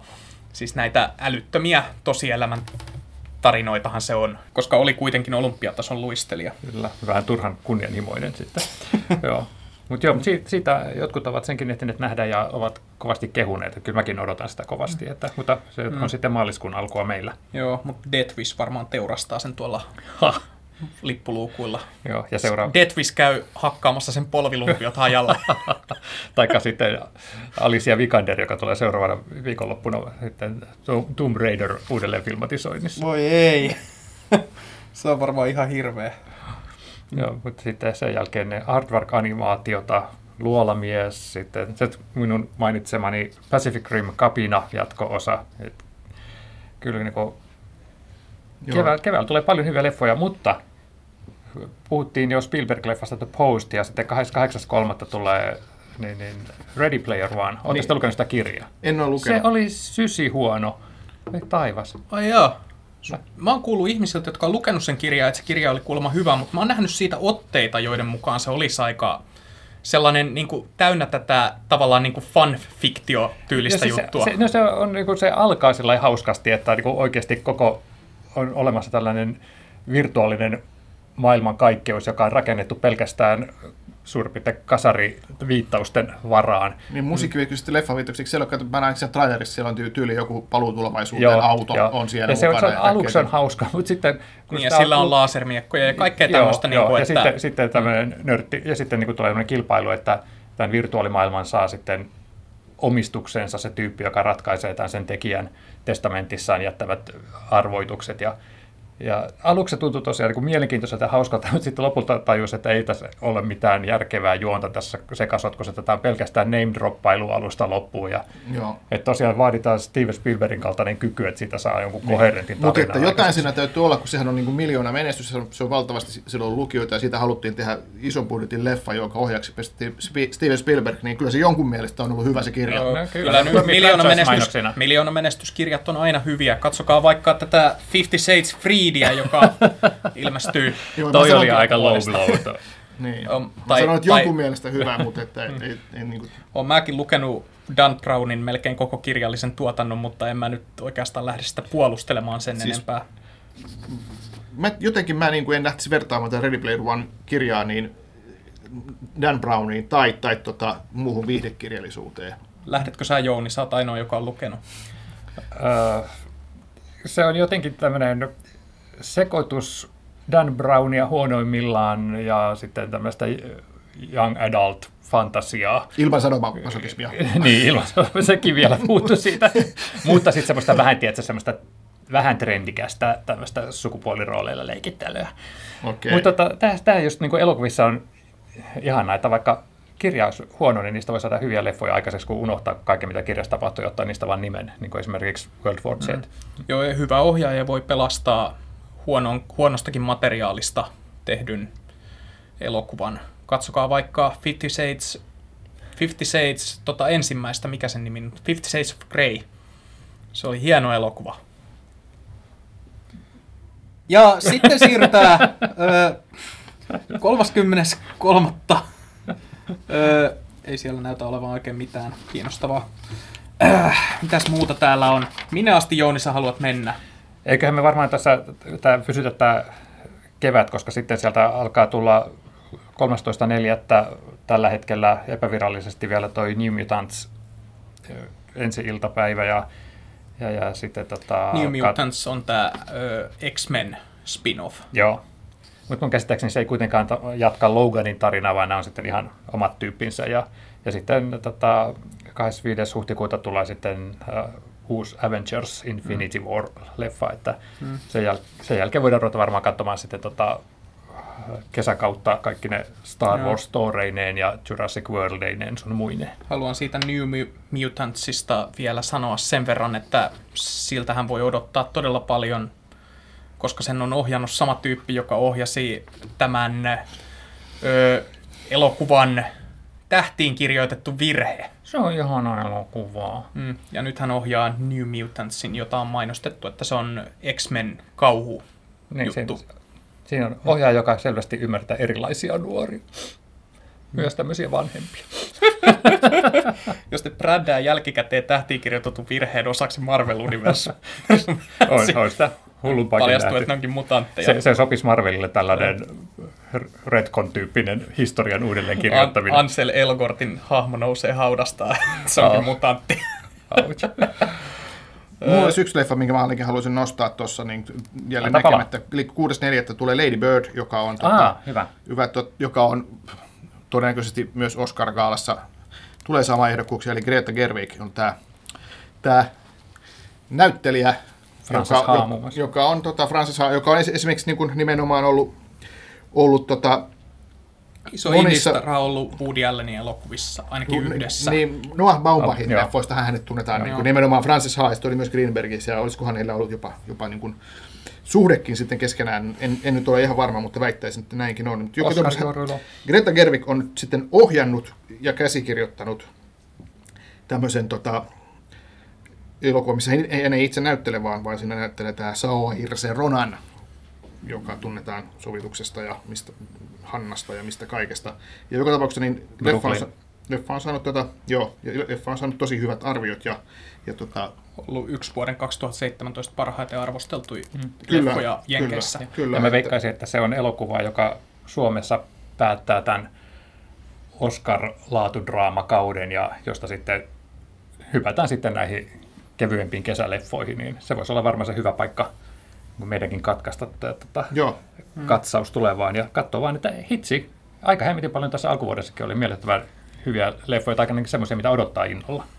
siis näitä älyttömiä tosielämän tarinoitahan se on, koska oli kuitenkin olympiatason luistelija. Kyllä, vähän turhan kunnianhimoinen sitten. joo. Mutta joo, siitä, siitä jotkut ovat senkin ehtineet nähdä ja ovat kovasti kehuneet. Kyllä mäkin odotan sitä kovasti, että, mutta se mm. on sitten maaliskuun alkua meillä. Joo, mutta Death Wish varmaan teurastaa sen tuolla Ha. lippuluukuilla. Joo, ja seuraava. Deathwish käy hakkaamassa sen polvilumpiot hajalle. Taikka sitten Alicia Vikander, joka tulee seuraavana viikonloppuna sitten To- Tomb Raider uudelleen filmatisoinnissa. Voi ei. Se on varmaan ihan hirveä. Joo, mutta sitten sen jälkeen ne artwork-animaatiota, Luolamies, sitten se minun mainitsemani Pacific Rim Kapina jatko-osa. Et kyllä niin kuin keväällä, keväällä tulee paljon hyviä leffoja, mutta puhuttiin jo Spielberg-leffasta The Post ja sitten 28.3. tulee niin, niin Ready Player One. Oletteko Niin. lukenut sitä kirjaa? En ole Se lukenut. oli sysi huono. Ei taivas. Ai joo. Mä oon kuullut ihmisiltä, jotka on lukenut sen kirjaa, että se kirja oli kuulemma hyvä, mutta mä oon nähnyt siitä otteita, joiden mukaan se olisi aika sellainen niin kuin, täynnä tätä tavallaan niin fan-fiktio-tyylistä siis juttua. Se, se, no se, on, niin kuin se alkaa sillä hauskasti, että niin kuin oikeasti koko on olemassa tällainen virtuaalinen maailmankaikkeus, joka on rakennettu pelkästään suurin piirtein kasariviittausten varaan. Niin musiikkiviikkoisesti leffaviitokseksi, siellä on, mä näin sen trailerissa, siellä on tyy- tyyli joku paluu tulevaisuuteen, auto on siellä ja se, on, se on, mukana. aluksi on hauska, mutta sitten... kun Niin, ja sillä on lu- lasermiekkoja ja kaikkea Joo, tämmöistä, niin joo, kuin, ja että... sitten, sitten tämmöinen nörtti, ja sitten niin kuin tulee tämmöinen kilpailu, että tämän virtuaalimaailman saa sitten omistuksensa se tyyppi, joka ratkaisee tämän sen tekijän testamentissaan jättävät arvoitukset. Ja, ja aluksi se tuntui tosiaan niin mielenkiintoiselta ja hauskalta, mutta sitten lopulta tajus, että ei tässä ole mitään järkevää juonta tässä sekasotkussa, että tämä on pelkästään name-droppailu alusta loppuun. Ja, Joo. että tosiaan vaaditaan Steven Spielbergin kaltainen kyky, että siitä saa jonkun koherentin Mutta että jotain siinä täytyy olla, kun sehän on niin kuin miljoona menestys, se on, se on valtavasti silloin lukijoita ja siitä haluttiin tehdä ison budjetin leffa, jonka ohjaaksi Steven Spielberg, niin kyllä se jonkun mielestä on ollut hyvä se kirja. Joo, No, kyllä, kyllä. miljoona, menestys, miljoona menestyskirjat on aina hyviä. Katsokaa vaikka tätä Fifty Shades Freedia, joka ilmestyy. Joo, Toi oli aika low blow. Niin. Mä tai- sanoin, että tai- jonkun mielestä hyvä, mutta että ei, ei, ei niin kuin, Olen mäkin lukenut Dan Brownin melkein koko kirjallisen tuotannon, mutta en mä nyt oikeastaan lähde sitä puolustelemaan sen Siis- enempää. mä, jotenkin mä niin kuin en lähtisi vertaamaan tätä Ready Player One kirjaa niin Dan Browniin tai, tai tota, muuhun viihdekirjallisuuteen. Lähdetkö sä Jouni, sä oot ainoa, joka on lukenut. Öö, se on jotenkin tämmöinen sekoitus Dan Brownia huonoimmillaan ja sitten tämmöistä young adult fantasiaa. Ilman sanomasokismia. niin, ilman sekin vielä puuttu siitä. Mutta sitten semmoista vähän, tiedätkö, semmoista vähän trendikästä tämmöistä sukupuolirooleilla leikittelyä. Okei. Mutta tota, tämä just niin kuin elokuvissa on ihanaa, että vaikka kirja olisi huono, niin niistä voi saada hyviä leffoja aikaiseksi, kun unohtaa kaiken, mitä kirjassa tapahtuu, ja ottaa niistä vain nimen, niin kuin esimerkiksi World War Z. Mm. Joo, hyvä ohjaaja voi pelastaa huonon, huonostakin materiaalista tehdyn elokuvan. Katsokaa vaikka Fifty Shades, Fifty Shades tota ensimmäistä, mikä sen nimi? Fifty Shades of Grey. Se oli hieno elokuva. Ja sitten siirrytään ö, 33. Ö, ei siellä näytä olevan oikein mitään kiinnostavaa. Äh, mitäs muuta täällä on? Minne asti Jouni sä haluat mennä? Eiköhän me varmaan tässä tää, pysytä tämä kevät, koska sitten sieltä alkaa tulla 13.4. tällä hetkellä epävirallisesti vielä toi New Mutants ensi iltapäivä ja, ja, ja sitten tota, New kat- Mutants on tää ö, X-Men spin-off. Joo. Mutta mun käsittääkseni se ei kuitenkaan jatka Loganin tarinaa, vaan nämä on sitten ihan omat tyyppinsä. Ja, ja sitten tota, 25. huhtikuuta tulee sitten uh, uusi Avengers Infinity War-leffa, että mm. sen, jäl- sen jälkeen voidaan ruveta varmaan katsomaan sitten tota, kesäkautta kaikki ne Star Joo. Wars storeineen ja Jurassic Worldeineen sun muineen. Haluan siitä New Mu- Mutantsista vielä sanoa sen verran, että siltähän voi odottaa todella paljon, koska sen on ohjannut sama tyyppi, joka ohjasi tämän ö, elokuvan tähtiin kirjoitettu virhe. Se on ihana elokuvaa. Mm. Ja nyt hän ohjaa New Mutantsin, jota on mainostettu, että se on X-Men kauhu. Niin, juttu. siinä on ohjaaja, joka selvästi ymmärtää erilaisia nuoria. Myös tämmöisiä vanhempia. Jos te brändää jälkikäteen tähtiin kirjoitetun virheen osaksi Marvel-universum, On, on sitä hullumpaakin paljastuu, nähty. että ne onkin mutantteja. Se, se sopisi Marvelille tällainen Redcon-tyyppinen historian uudelleen kirjoittaminen. An- Ansel Elgortin hahmo nousee haudasta, se onkin Oh. mutantti. Mulla olisi yksi leffa, minkä mä ainakin haluaisin nostaa tuossa niin jälleen palaa. näkemättä. Eli 6.4. tulee Lady Bird, joka on, tota, Ah, hyvä. hyvä, tot, joka on todennäköisesti myös Oscar-gaalassa tulee saamaan ehdokkuuksia, eli Greta Gerwig on tämä tää näyttelijä, Frances joka, Ha jo- muun muassa. joka on, tota, Frances Ha, joka on esi- esimerkiksi niin kuin nimenomaan ollut, ollut tota, Iso Monissa- Monissa... on ollut Woody Allenin elokuvissa, ainakin yhdessä. Niin, Noah Baumbachin Ah, joo. leffoista hänet tunnetaan niin kuin, nimenomaan Francis Ha, ja sitten oli myös Greenbergissä, ja olisikohan heillä ollut jopa, jopa niin kuin, suhdekin sitten keskenään. En, en nyt ole ihan varma, mutta väittäisin, että näinkin on. Mutta joka Oscar-juoruilu. Greta Gerwig on sitten ohjannut ja käsikirjoittanut tämmöisen tota, elokuvan, missä hän ei, ei itse näyttele, vaan, vaan siinä näyttelee tämä Saoirse Ronan, joka tunnetaan sovituksesta ja mistä, Hannasta ja mistä kaikesta. Ja joka tapauksessa niin leffa on, leffa on saanut tota, joo, ja leffa on saanut tosi hyvät arviot ja, ja tota, ollut yksi vuoden 2017 parhaiten arvosteltuja Mm. Kyllä, leffoja Jenkeissä. Kyllä, kyllä, Ja mä veikkaisin, että se on elokuva, joka Suomessa päättää tämän Oscar-laatudraamakauden ja josta sitten hypätään sitten näihin kevyempiin kesäleffoihin, niin se voisi olla varmaan se hyvä paikka meidänkin katkaista tota, Joo, katsaus tulevaan ja katsoa vaan, että hitsi, aika hemmetin paljon tässä alkuvuodessakin oli miellyttävän hyviä leffoja, tai ainakin semmoisia, mitä odottaa innolla.